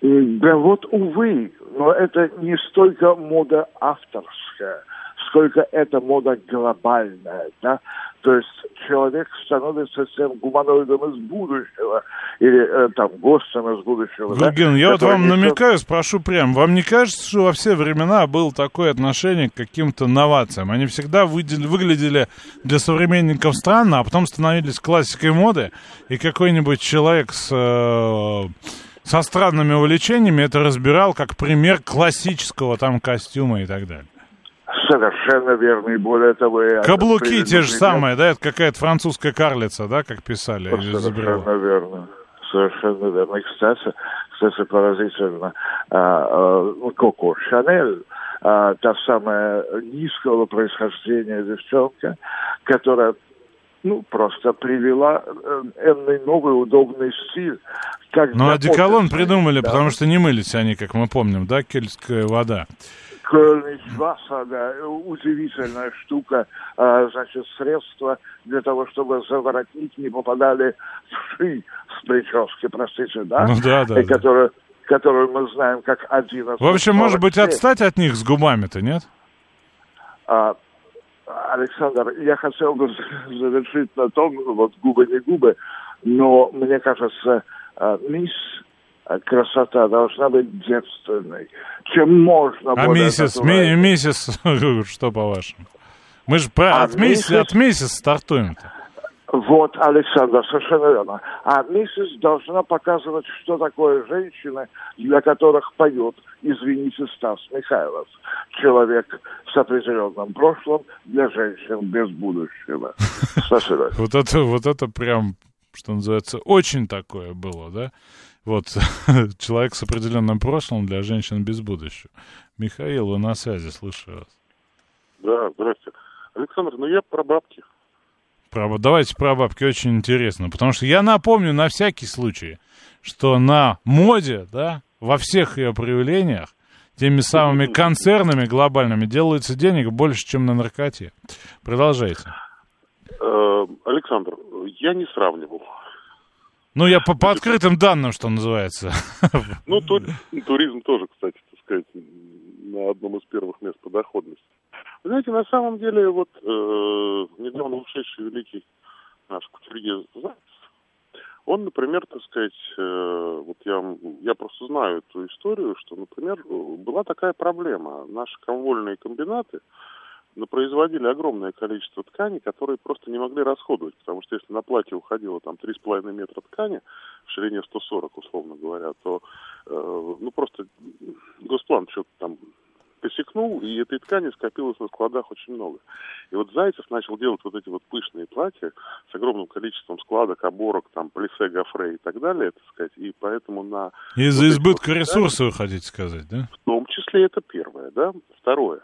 Да вот, увы, но это не столько мода авторская, сколько это мода глобальная, да, то есть человек становится тем гуманоидом из будущего, или э, там гостем из будущего. Евген, да, я вот вам несет... намекаю, спрошу прям, вам не кажется, что во все времена было такое отношение к каким-то новациям? Они всегда выдели, выглядели для современников странно, а потом становились классикой моды, и какой-нибудь человек с... Э, со странными увлечениями это разбирал как пример классического там костюма и так далее. Совершенно верно, и более того... Я Каблуки те же самые, да, это какая-то французская карлица, да, как писали? Совершенно верно, совершенно верно. И, кстати, кстати, поразительно, а, а, Коко Шанель, а, та самая низкого происхождения девчонка, которая ну, просто привела э, энный новый удобный стиль. Как ну, одеколон придумали, да. потому что не мылись они, как мы помним, да, кельтская вода. Кольничваса, да, удивительная штука, а, значит, средства для того, чтобы за воротник не попадали в ши с прически, простите, да? Ну да, да. И да. Которую, которую мы знаем как один В общем, может быть, отстать от них с губами-то, нет? А, Александр, я хотел бы (laughs) завершить на том, вот губы не губы, но мне кажется, а, мисс красота должна быть девственной. Чем можно А миссис, ми, миссис, (laughs) что по-вашему? Мы же про, а от, миссис, миссис, от миссис стартуем-то. Вот, Александр, совершенно верно. А миссис должна показывать, что такое женщины, для которых поют, извините, Стас Михайлов. Человек с определенным прошлым для женщин без будущего. (laughs) Вот это, вот это прям, что называется, очень такое было, да? Вот, (laughs) человек с определенным прошлым для женщин без будущего. Михаил, вы на связи, слышу вас. Да, здравствуйте. Александр, ну я про бабки. Про, давайте про бабки, очень интересно. Потому что я напомню на всякий случай, что на моде, да, во всех ее проявлениях, теми самыми концернами глобальными делается денег больше, чем на наркоте. Продолжайте. Э, Александр, я не сравнивал. Ну, я по, по открытым данным, что называется. (laughs) Ну, туризм тоже, кстати, так сказать, на одном из первых мест по доходности. Вы знаете, на самом деле, вот э, недавно ушедший великий наш кутюрье Зайцев, он, например, так сказать, э, вот я, я просто знаю эту историю, что, например, была такая проблема. Наши комвольные комбинаты производили огромное количество ткани, которые просто не могли расходовать, потому что если на платье уходило там 3,5 метра ткани в ширине 140, условно говоря, то э, ну просто Госплан что-то там посекнул, и этой ткани скопилось на складах очень много. И вот Зайцев начал делать вот эти вот пышные платья с огромным количеством складок, оборок, там, плесе, гофре и так далее, так сказать, и поэтому на... Из-за вот избытка вот ресурсов, вы хотите сказать, да? В том числе это первое, да. Второе.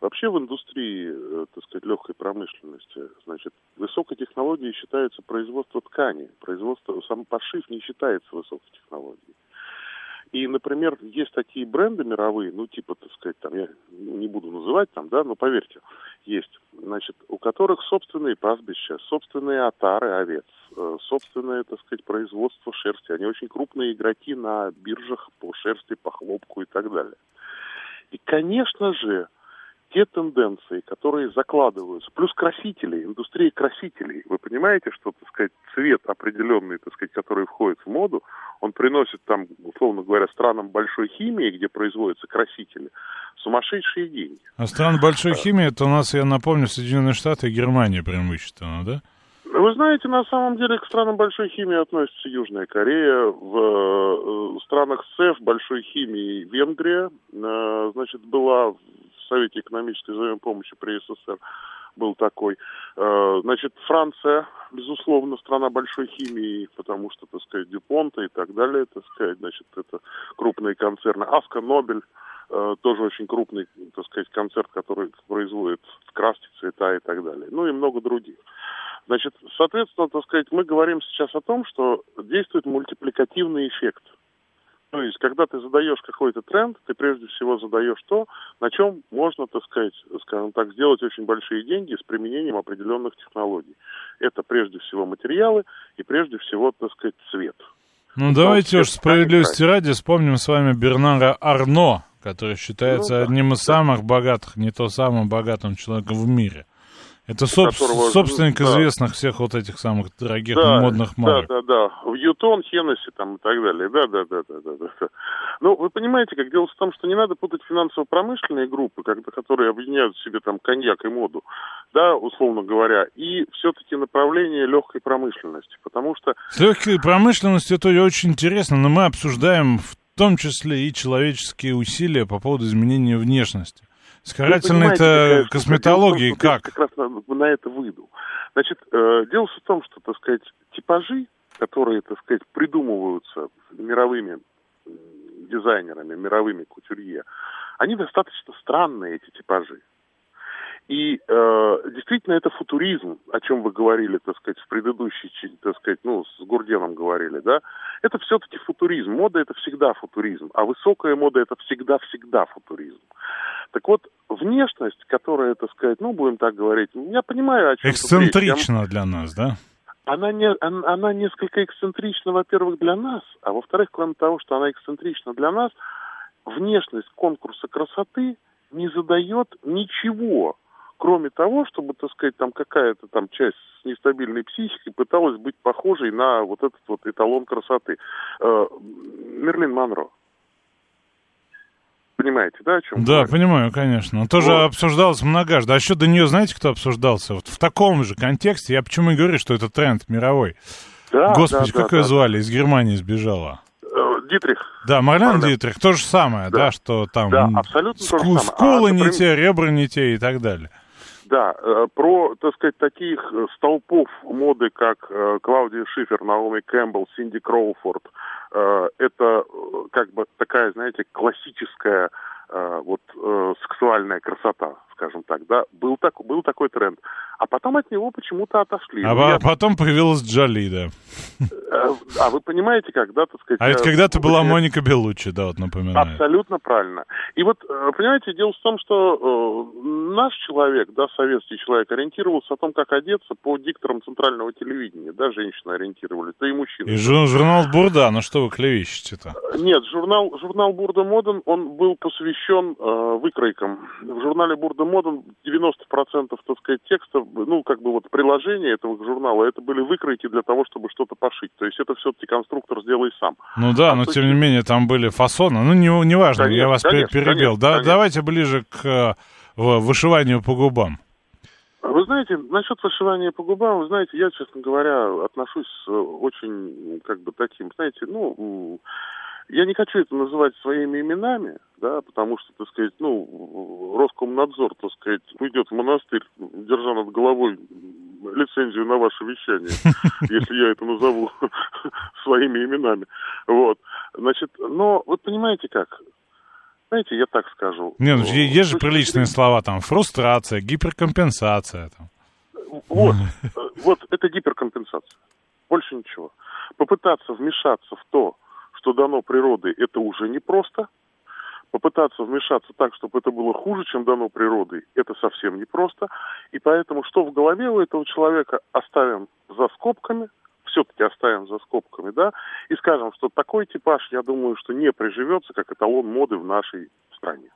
Вообще в индустрии, э, так сказать, легкой промышленности, значит, высокой технологией считается производство ткани. Производство, сам пошив не считается высокой технологией. И, например, есть такие бренды мировые, ну, типа, так сказать, там, я не буду называть там, да, но поверьте, есть, значит, у которых собственные пастбища, собственные отары овец, э, собственное, так сказать, производство шерсти. Они очень крупные игроки на биржах по шерсти, по хлопку и так далее. И, конечно же, те тенденции, которые закладываются, плюс красители, индустрия красителей. Вы понимаете, что, так сказать, цвет определенный, так сказать, который входит в моду, он приносит там, условно говоря, странам большой химии, где производятся красители, сумасшедшие деньги. А стран большой химии, это у нас, я напомню, Соединенные Штаты и Германия преимущественно, да? Вы знаете, на самом деле к странам большой химии относится Южная Корея, в э, странах СЭФ большой химии Венгрия, э, значит, была Совете экономической взаимопомощи при СССР был такой. Э, значит, Франция, безусловно, страна большой химии, потому что, так сказать, Дюпонта и так далее, так сказать, значит, это крупные концерны. Аска Нобель, э, тоже очень крупный, так сказать, концерт, который производит краски, цвета и так далее. Ну и много других. Значит, соответственно, так сказать, мы говорим сейчас о том, что действует мультипликативный эффект – то есть, когда ты задаешь какой-то тренд, ты прежде всего задаешь то, на чем можно, так сказать, скажем так, сделать очень большие деньги с применением определенных технологий. Это прежде всего материалы и прежде всего, так сказать, цвет. Ну, давайте уж справедливости ради вспомним с вами Бернара Арно, который считается ну, да, одним из да. самых богатых, не то самым богатым человеком в мире. Это соб- которого, собственник да. известных всех вот этих самых дорогих да, модных марок. Да, да, да. В Ютон, Хеннесси там и так далее. Да, да, да, да, да, да. Ну, вы понимаете, как дело в том, что не надо путать финансово-промышленные группы, когда, которые объединяют в себе там коньяк и моду, да, условно говоря, и все-таки направление легкой промышленности, потому что... С легкой промышленностью это очень интересно, но мы обсуждаем в том числе и человеческие усилия по поводу изменения внешности. С карательной-то косметологией как? как раз на, на это выйду. Значит, э, дело в том, что, так сказать, типажи, которые, так сказать, придумываются мировыми дизайнерами, мировыми кутюрье, они достаточно странные, эти типажи. И э, действительно это футуризм, о чем вы говорили, так сказать, в предыдущей, так сказать, ну, с Гурденом говорили, да, это все-таки футуризм. Мода это всегда футуризм, а высокая мода это всегда-всегда футуризм. Так вот, внешность, которая, так сказать, ну, будем так говорить, я понимаю, о чем Эксцентрично речь. для нас, да? Она, не, она, она несколько эксцентрична, во-первых, для нас, а во-вторых, кроме того, что она эксцентрична для нас, внешность конкурса красоты не задает ничего, кроме того, чтобы, так сказать, там какая-то там часть с нестабильной психикой пыталась быть похожей на вот этот вот эталон красоты. Э, Мерлин Монро. Понимаете, да, о чем? Да, говорю? понимаю, конечно. Он тоже Вот. обсуждалось многожды. А еще до нее знаете, кто обсуждался? Вот в таком же контексте. Я почему и говорю, что это тренд мировой. Да, Господи, да, да, как ее да. звали? Из Германии сбежала. Э, Дитрих. Да, Марлен Марлен. Дитрих, то же самое, да, Да. что там Да, абсолютно то же ску- самое. скулы А, не например- те, ребра не те и так далее. Да, э, про, так сказать, таких э, столпов моды, как э, Клаудия Шифер, Наоми Кэмпбелл, Синди Кроуфорд, это как бы такая, знаете, классическая вот сексуальная красота, скажем так, да, был, так, был такой тренд. А потом от него почему-то отошли. А Ну, я- потом появилась Джоли, да. э, а вы понимаете, когда, так сказать... А ведь э, когда-то была Моника Белуччи, да, вот напоминаю. Абсолютно правильно. И вот, э, понимаете, дело в том, что э, наш человек, да, советский человек, ориентировался о том, как одеться по дикторам центрального телевидения. Да, женщины ориентировались, да и мужчины. И жу- журнал Бурда, ну что вы клевещете-то? Нет, журнал, журнал Бурда Моден, он был посвящен э, выкройкам. В журнале Бурда Моден 90% так сказать, текста, ну, как бы вот приложения этого журнала, это были выкройки для того, чтобы что-то пошить. То есть это все-таки конструктор сделай сам. Ну да, А но тем не менее там были фасоны. Ну, не, не важно, я Конечно, вас пер- конечно, перебил. конечно, Да, конечно. Давайте ближе к э, вышиванию по губам. Вы знаете, насчет вышивания по губам, вы знаете, я, честно говоря, отношусь э, очень, как бы, таким, знаете, ну, я не хочу это называть своими именами, да, потому что, так сказать, ну, Роскомнадзор, так сказать, уйдет в монастырь, держа над головой лицензию на ваше вещание, (laughs) если я это назову (laughs) своими именами. Вот. Значит, но вы понимаете как? Знаете, я так скажу. Не, ну, е- есть же приличные слова, там, фрустрация, гиперкомпенсация. Там. Вот, (laughs) вот это гиперкомпенсация. Больше ничего. Попытаться вмешаться в то, что дано природой, это уже непросто. Попытаться вмешаться так, чтобы это было хуже, чем дано природой, это совсем непросто. И поэтому, что в голове у этого человека, оставим за скобками, все-таки оставим за скобками, да, и скажем, что такой типаж, я думаю, что не приживется, как эталон моды в нашей стране.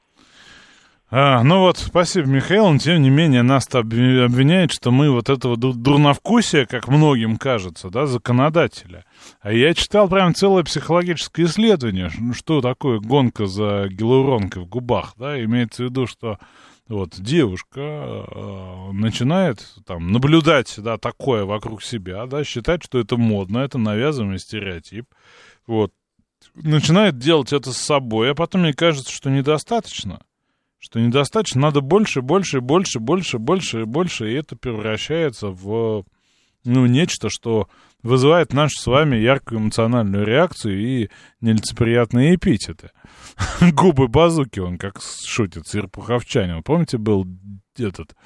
А, ну вот, спасибо, Михаил, но тем не менее нас обвиняют, что мы вот этого ду- дурновкусия, как многим кажется, да, законодателя. А я читал прям целое психологическое исследование, что такое гонка за гиалуронкой в губах, да, имеется в виду, что вот девушка э, начинает там наблюдать, да, такое вокруг себя, да, считать, что это модно, это навязанный стереотип, вот, начинает делать это с собой, а потом ей кажется, что недостаточно, что недостаточно, надо больше, больше, больше, больше, больше больше, и это превращается в, ну, нечто, что вызывает нашу с вами яркую эмоциональную реакцию и нелицеприятные эпитеты. (laughs) Губы базуки, он как шутит, Серпуховчанин. Помните, был этот,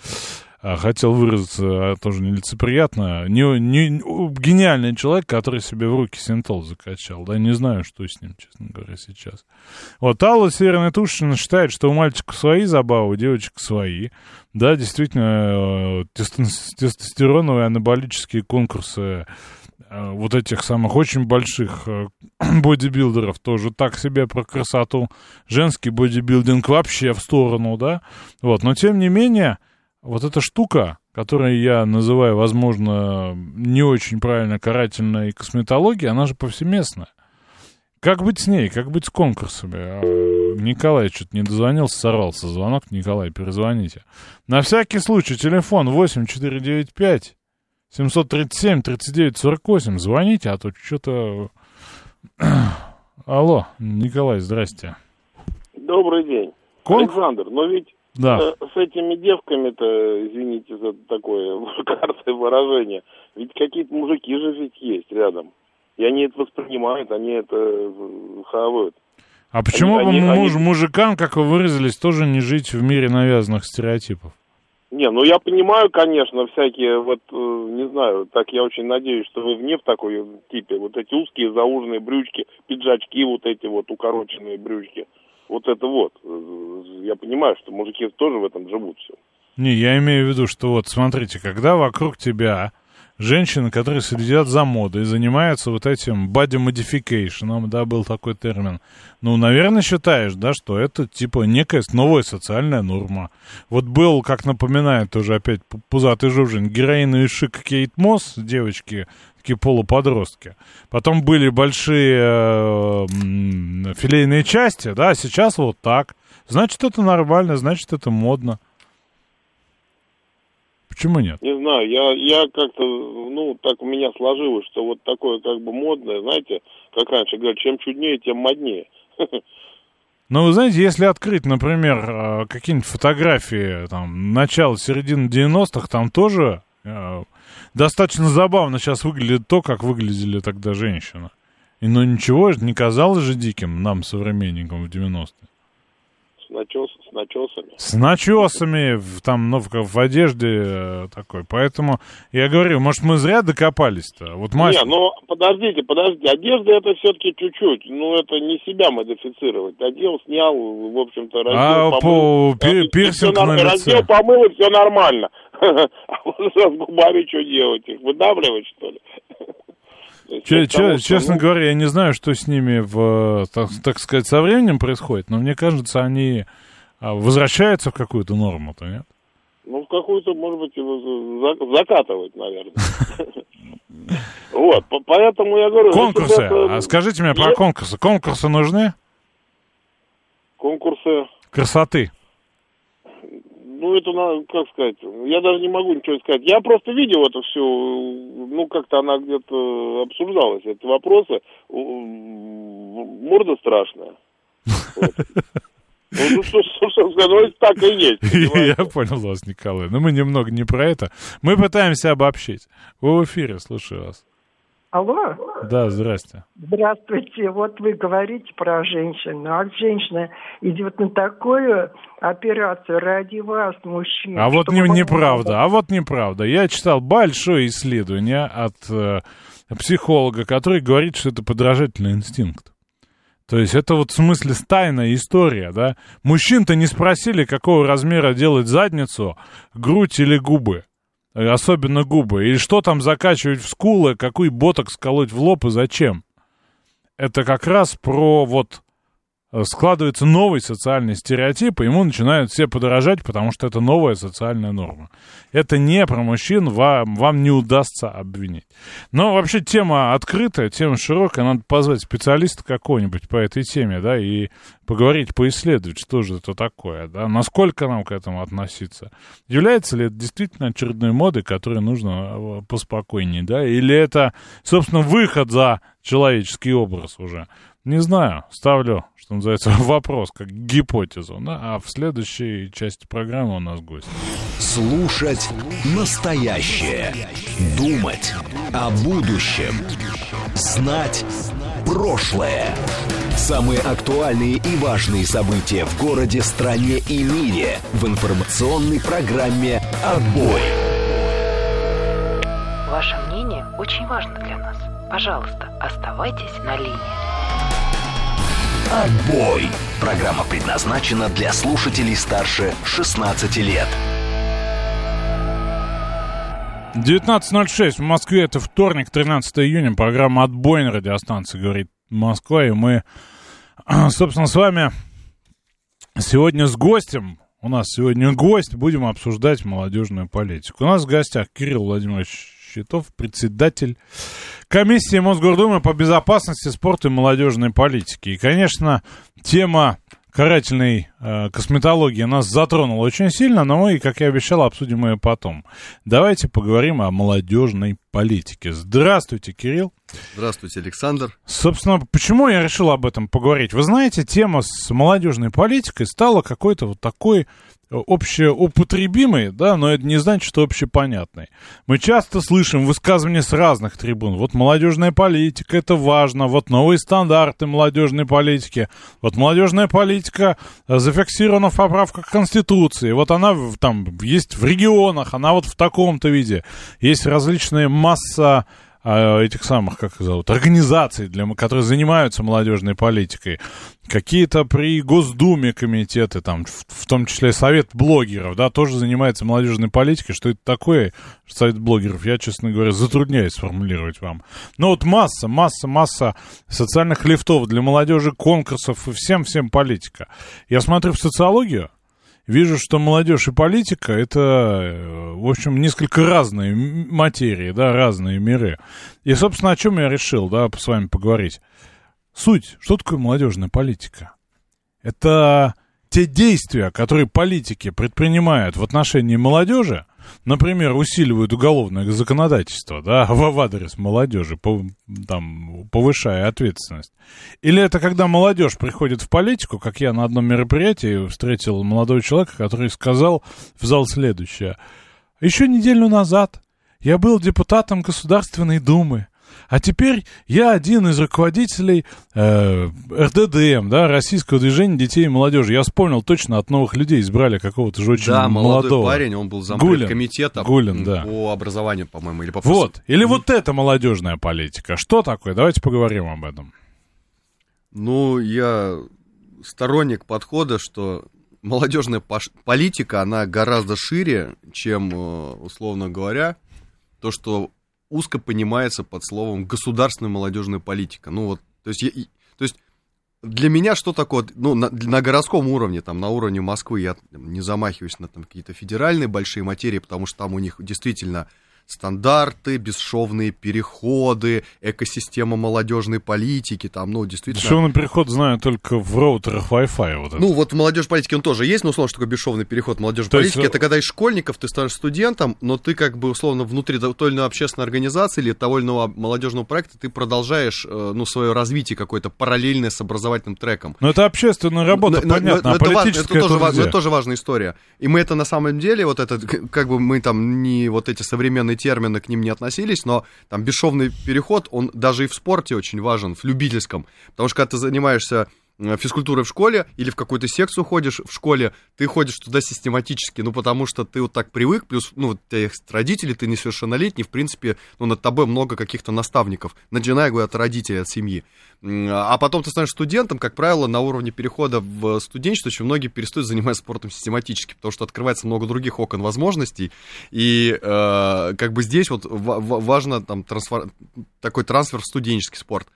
хотел выразиться а, тоже нелицеприятно, не, не, гениальный человек, который себе в руки синтол закачал, да, не знаю, что с ним, честно говоря, сейчас. Вот Алла Северная Тушина считает, что у мальчика свои забавы, у девочек свои. Да, действительно, э, тесто- тестостероновые анаболические конкурсы э, вот этих самых очень больших э, (clears throat) бодибилдеров тоже так себе про красоту. Женский бодибилдинг вообще в сторону, да. Вот, но тем не менее, вот эта штука, которую я называю, возможно, не очень правильно карательной косметологией, она же повсеместная. Как быть с ней? Как быть с конкурсами? А, Николай что-то не дозвонился, сорвался звонок. Николай, перезвоните. На всякий случай, телефон 8495 737 39 48. Звоните, а то что-то... (clears throat) Алло, Николай, здрасте. Добрый день. Кон- Александр, но ведь Да. с этими девками-то, извините за такое (laughs) вульгарное выражение, ведь какие-то мужики же ведь есть рядом. И они это воспринимают, они это э, хавают. А почему они- бы они- муж, мужикам, как вы выразились, тоже не жить в мире навязанных стереотипов? Не, ну я понимаю, конечно, всякие, вот, э, не знаю, так я очень надеюсь, что вы вне в такой типе, вот эти узкие зауженные брючки, пиджачки, вот эти вот укороченные брючки, вот это вот. Э, Я понимаю, что мужики тоже в этом живут все. Не, я имею в виду, что вот смотрите, когда вокруг тебя женщины, которые следят за модой, занимаются вот этим body modification, да, был такой термин. Ну, наверное, считаешь, да, что это типа некая новая социальная норма. Вот был, как напоминает тоже опять пузатый жужин, героиновый шик Кейт Мосс, девочки, такие полуподростки. Потом были большие э, филейные части, да, а сейчас вот так. Значит, это нормально, значит, это модно. Почему нет? Не знаю, я, я как-то, ну, так у меня сложилось, что вот такое как бы модное, знаете, как раньше говорят, чем чуднее, тем моднее. (laughs) Ну, вы знаете, если открыть, например, э, какие-нибудь фотографии, там, начала, середины 90-х, там тоже э, достаточно забавно сейчас выглядит то, как выглядели тогда женщины. И ну ничего, не казалось же диким нам, современникам в 90-е начес, с начесами. С начесами, в, там, ну, в, в одежде э, такой. Поэтому я говорю, может, мы зря докопались-то? Вот Маш... Не, ну, подождите, подождите. Одежда это все-таки чуть-чуть. Ну, это не себя модифицировать. Одел, снял, в общем-то, раздел, а, помыл. По, пир, пирсинг на лице. Раздел, помыл, и все нормально. (laughs) А вот с губами что делать? Их выдавливать, что ли? (laughs) Че, че, честно говоря, я не знаю, что с ними, в, так, так сказать, со временем происходит, но мне кажется, они а, возвращаются в какую-то норму-то, нет? Ну, в какую-то, может быть, закатывать, наверное. (laughs) Вот, поэтому я говорю... Конкурсы. А скажите мне про конкурсы. Конкурсы нужны? Конкурсы... Красоты ну, это, как сказать, я даже не могу ничего сказать. Я просто видел это все, ну, как-то она где-то обсуждалась, эти вопросы. Морда страшная. (laughs) Ну, что, что, что сказать, так и есть. (laughs) Я понял вас, Николай. Но мы немного не про это. Мы пытаимся обобщить. Вы в эфире, слушаю вас. Алло? Да, здрасте. Здравствуйте. Вот вы говорите про женщину, а женщина идет на такую операцию ради вас, мужчин. А вот не, неправда, а вот неправда. Я читал большое исследование от э, психолога, который говорит, что это подражательный инстинкт. То есть это вот в смысле стайная история, да? Мужчин-то не спросили, какого размера делать задницу, грудь или губы. Э, особенно губы. Или что там закачивать в скулы, какой боток сколоть в лоб и зачем. Это как раз про вот складывается новый социальный стереотип, и ему начинают все подорожать, потому что это новая социальная норма. Это не про мужчин, вам, вам не удастся обвинить. Но вообще тема открытая, тема широкая, надо позвать специалиста какого-нибудь по этой теме, да, и поговорить, поисследовать, что же это такое, да, насколько нам к этому относиться. Является ли это действительно очередной модой, которой нужно э, поспокойнее, да, или это, собственно, выход за человеческий образ уже. Не знаю, ставлю, что называется, (laughs) вопрос, как гипотезу. Да? А в следующей части программы у нас гость. Слушать настоящее. Думать о будущем. Знать прошлое. Самые актуальные и важные события в городе, стране и мире в информационной программе «Отбой». Ваше мнение очень важно для нас. Пожалуйста, оставайтесь на линии. Отбой! Программа предназначена для слушателей старше 16 лет. 19.06 в Москве, это вторник, 13 июня, программа «Отбой» на радиостанции, говорит Москва, и мы, (clears throat) собственно, с вами сегодня с гостем, у нас сегодня гость, будем обсуждать молодежную политику. У нас в гостях Кирилл Владимирович Щитов, председатель комиссии Мосгордумы по безопасности, спорту и молодежной политике. И, конечно, тема карательной э, косметологии нас затронула очень сильно, но мы, как я обещал, обсудим ее потом. Давайте поговорим о молодежной политике. Здравствуйте, Кирилл. Здравствуйте, Александр. Собственно, почему я решил об этом поговорить? Вы знаете, тема с молодежной политикой стала какой-то вот такой общеупотребимый, да, но это не значит, что общепонятный. Мы часто слышим высказывания с разных трибун. Вот молодежная политика, это важно. Вот новые стандарты молодежной политики. Вот молодежная политика э, зафиксирована в поправках Конституции. Вот она там есть в регионах, она вот в таком-то виде. Есть различные масса этих самых, как их зовут, организаций, для, которые занимаются молодежной политикой, какие-то при Госдуме комитеты, там, в, в том числе Совет блогеров, да, тоже занимается молодежной политикой. Что это такое, Совет блогеров, я, честно говоря, затрудняюсь сформулировать вам. Но вот масса, масса, масса социальных лифтов для молодежи, конкурсов и всем-всем политика. Я смотрю в социологию, вижу, что молодежь и политика это, э, в общем, несколько разные материи, да, разные миры. И, собственно, о чем я решил, да, с вами поговорить. Суть, что такое молодежная политика? Это те действия, которые политики предпринимают в отношении молодежи, например, усиливают уголовное законодательство, да, (laughs) в адрес молодежи, по, там, повышая ответственность. Или это когда молодежь приходит в политику, как я на одном мероприятии встретил молодого человека, который сказал в зал следующее. Еще неделю назад я был депутатом Государственной Думы. А теперь я один из руководителей э, РДДМ, да, Российского движения детей и молодежи. Я вспомнил точно, от новых людей избрали какого-то же очень да, молодого. молодой парень, он был зампред комитета Гулин, да. по образованию, по-моему, или по Вот, или вот это молодежная политика. Что такое? Давайте поговорим об этом. Ну, я сторонник подхода, что молодежная политика, она гораздо шире, чем, э, условно говоря, то, что узко понимается под словом государственная молодежная политика. Ну вот, то есть, я, то есть для меня что такое, ну, на, на городском уровне, там, на уровне Москвы я не замахиваюсь на там какие-то федеральные большие материи, потому что там у них действительно стандарты, бесшовные переходы, экосистема молодежной политики, там, ну, действительно... Бесшовный переход знаю только в роутерах Wi-Fi. Вот ну, вот в молодежной политике он тоже есть, но условно, что такое бесшовный переход молодежной То политики, есть... это когда из школьников ты станешь студентом, но ты как бы, условно, внутри той или иной общественной организации или того или иного молодежного проекта ты продолжаешь, э, ну, свое развитие какое-то параллельное с образовательным треком. Но это общественная работа, но, понятно, но, но, а это, важно, это, тоже, это, это тоже важная история. И мы это на самом деле, вот это, как бы мы там не вот эти современные современные термины к ним не относились, но там бесшовный переход, он даже и в спорте очень важен, в любительском. Потому что когда ты занимаешься физкультуры в школе или в какую-то секцию ходишь в школе, ты ходишь туда систематически, ну, потому что ты вот так привык, плюс, ну, вот тебя есть родители, ты несовершеннолетний, в принципе, ну, над тобой много каких-то наставников, начиная, говорю, от родителей, от семьи. А потом ты станешь студентом, как правило, на уровне перехода в студенчество очень многие перестают заниматься спортом систематически, потому что открывается много других окон возможностей, и э, как бы здесь вот важно там трансфер... такой трансфер в студенческий спорт.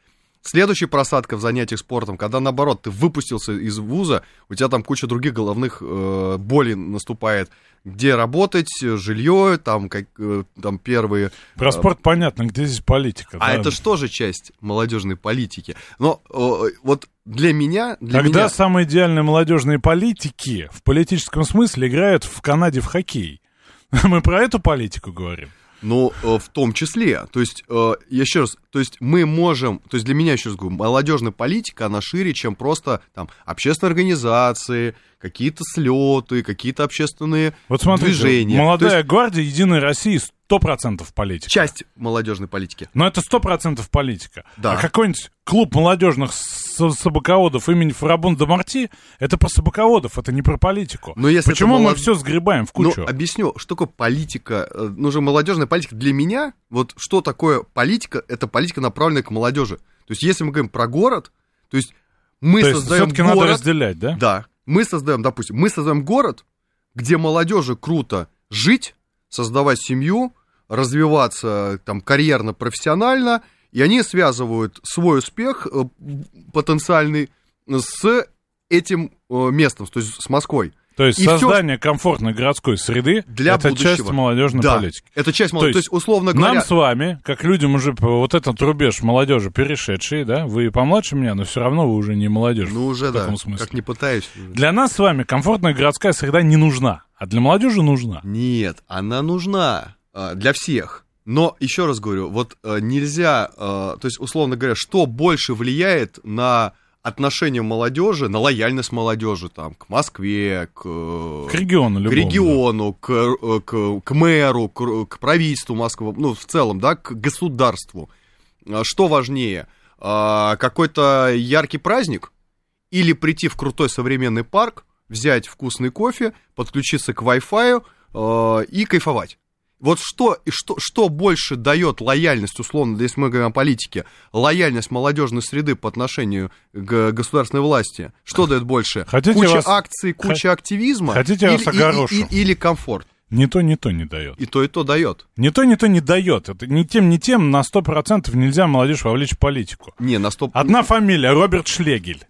Следующая просадка в занятиях спортом, когда наоборот ты выпустился из вуза, у тебя там куча других головных э, болей наступает, где работать, жилье, там как э, там первые. Про спорт э, понятно, где здесь политика. А да? это же тоже часть молодежной политики. Но э, вот для меня, для Когда меня... самые идеальные молодежные политики в политическом смысле играют в Канаде в хоккей. (laughs) Мы про эту политику говорим. Ну, э, в том числе. То есть, э, еще раз, то есть мы можем, то есть для меня, еще раз говорю, молодежная политика, она шире, чем просто там общественные организации, какие-то слеты, какие-то общественные вот смотрите, движения. Молодая есть, гвардия Единой России сто процентов политика. Часть молодежной политики. Но это сто процентов политика. Да. А какой-нибудь клуб молодежных собаководов имени Фарабунда Марти, это про собаководов, это не про политику. Но если Почему молод... мы все сгребаем в кучу? Ну, объясню, что такое политика. Э, нужна молодежная политика. Для меня, вот что такое политика, это политика, направленная к молодежи. То есть, если мы говорим про город, то есть мы то создаем есть, город... надо разделять, да? Да. Мы создаем, допустим, мы создаем город, где молодежи круто жить, создавать семью, развиваться там карьерно, профессионально, и они связывают свой успех э, потенциальный с этим э, местом, то есть с Москвой. То есть и создание все... комфортной городской среды для это будущего. часть молодежной да, политики. Это часть молодежи. То, есть, то есть, условно говоря. Нам с вами, как людям уже вот этот рубеж молодежи перешедшие, да, вы помладше меня, но все равно вы уже не молодежь. Ну, уже в да. Смысле. Как не пытаюсь. Для нас с вами комфортная городская среда не нужна, а для молодежи нужна. Нет, она нужна а, для всех. Но еще раз говорю, вот а, нельзя, а, то есть, условно говоря, что больше влияет на отношение молодежи, на лояльность молодежи там, к Москве, к, к региону, любому, к, региону к, э, к, к мэру, к, к правительству Москвы, ну, в целом, да, к государству. А что важнее, а, какой-то яркий праздник или прийти в крутой современный парк, взять вкусный кофе, подключиться к Wi-Fi э, и кайфовать. Вот что, что, что больше дает лояльность, условно, если мы говорим о политике, лояльность молодежной среды по отношению к государственной власти? Что дает больше? Хотите куча вас- акций, куча активизма? Хотите или, вас огорошу? и- и- или комфорт? Ни то, ни то не дает. И то, и то дает. Ни то, ни то не дает. Это ни тем, ни тем на 100% нельзя молодежь вовлечь в политику. Не, на стоп. Одна фамилия, Роберт Шлегель.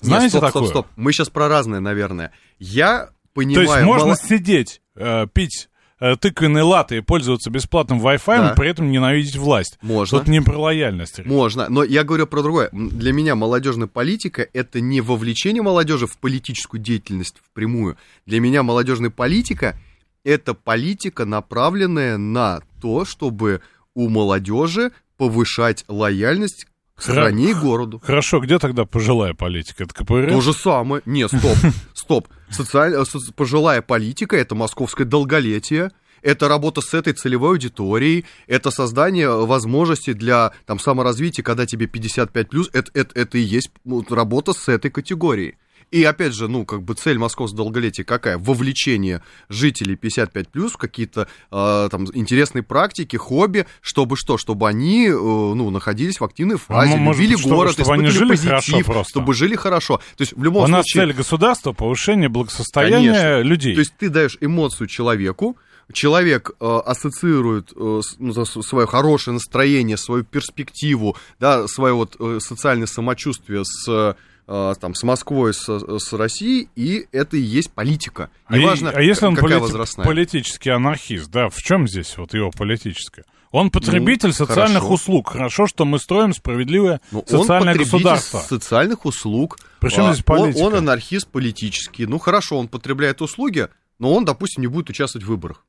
Знаете стоп, такое? стоп, стоп. Мы сейчас про разное, наверное. Я То понимаю... есть можно мало- сидеть, э, пить э, тыквенные латы и пользоваться бесплатным Wi-Fi, Да. при этом ненавидеть власть. Можно. Тут не про лояльность. речь. Можно, но я говорю про другое. Для меня молодежная политика это не вовлечение молодежи в политическую деятельность впрямую. Для меня молодежная политика это политика, направленная на то, чтобы у молодежи повышать лояльность стране и городу. Хорошо, где тогда пожилая политика? Это КПРФ? То же самое. Не, стоп, (laughs) стоп. Социаль- э, Пожилая политика это московское долголетие. Это работа с этой целевой аудиторией, это создание возможностей для там, саморазвития, когда тебе 55+, это, это, это и есть работа с этой категорией. И опять же, ну, как бы цель московского долголетия какая? Вовлечение жителей 55+, в какие-то э, там интересные практики, хобби, чтобы что? Чтобы они, э, ну, находились в активной фазе, Ну, может любили чтобы- город, чтобы они испытывали жили хорошо позитив, просто. чтобы жили хорошо. То есть в любом У нас случае... цель государства повышение благосостояния Конечно. людей. То есть ты даешь эмоцию человеку, человек э, ассоциирует э, ну, свое хорошее настроение, свою перспективу, да, свое вот э, социальное самочувствие с там, с Москвой, с, с Россией, и это и есть политика. А Неважно, а если он какая полити- возрастная. политический анархист, да, в чем здесь вот его политическое? Он потребитель Ну, социальных хорошо. услуг. Хорошо, что мы строим справедливое Ну, он социальное потребитель государство. социальных услуг. Причем А, здесь политика? Он, он анархист политический. Ну хорошо, он потребляет услуги, но он, допустим, не будет участвовать в выборах.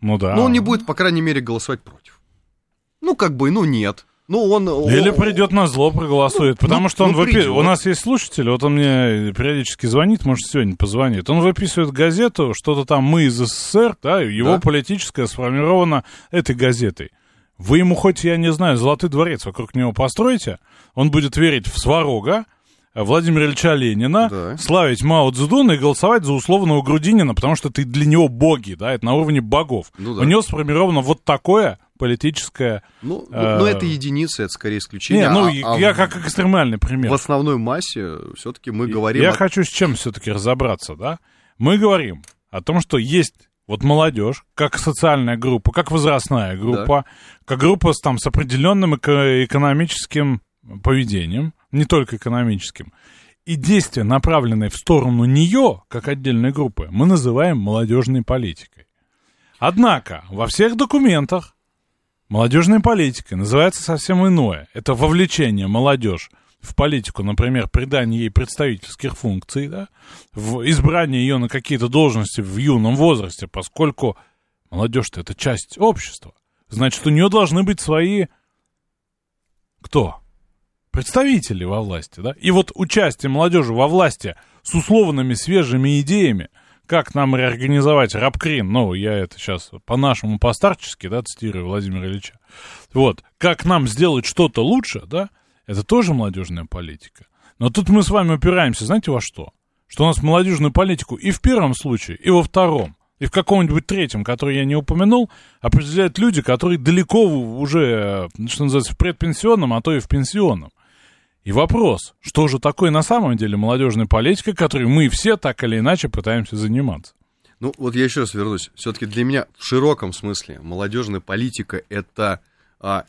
Ну да. Но он не будет, по крайней мере, голосовать против. Ну, как бы, ну нет. Ну, он... Или придет на зло, проголосует. потому ну, что он ну, выпи- придет. У нас есть слушатель, вот он мне периодически звонит, может, сегодня позвонит. Он выписывает газету, что-то там мы из СССР, да, его Да. политическое сформировано этой газетой. Вы ему хоть, я не знаю, золотой дворец вокруг него построите, он будет верить в Сварога, Владимира Ильича Ленина, Да. славить Мао Цзэдуна и голосовать за условного Грудинина, потому что ты для него боги, да, это на уровне богов. Ну да. У него сформировано вот такое политическое... Ну, ну, э, ну, это единицы, это скорее исключение. Не, ну, а- а я в- как экстремальный пример. В основной массе все-таки мы говорим... Я о- хочу с чем все-таки разобраться, да? Мы говорим о том, что есть вот молодежь, как социальная группа, как возрастная группа, как группа с, там, с определенным эко- экономическим поведением, не только экономическим. И действия, направленные в сторону нее, как отдельной группы, мы называем молодежной политикой. Однако во всех документах молодежной политикой называется совсем иное. Это вовлечение молодежь в политику, например, придание ей представительских функций, да, в избрание ее на какие-то должности в юном возрасте, поскольку молодежь-то это часть общества. Значит, у нее должны быть свои... Кто? Представители во власти, да? И вот участие молодежи во власти с условными свежими идеями, как нам реорганизовать рабкрин, ну, я это сейчас по-нашему постарчески, да, цитирую Владимира Ильича, вот, как нам сделать что-то лучше, да, это тоже молодежная политика. Но тут мы с вами упираемся, знаете, во что? Что у нас молодежную политику и в первом случае, и во втором, и в каком-нибудь третьем, который я не упомянул, определяют люди, которые далеко уже, что называется, в предпенсионном, а то и в пенсионном. И вопрос, что же такое на самом деле молодежная политика, которой мы все так или иначе пытаемся заниматься? Ну, вот я еще раз вернусь. Все-таки для меня в широком смысле молодежная политика это а,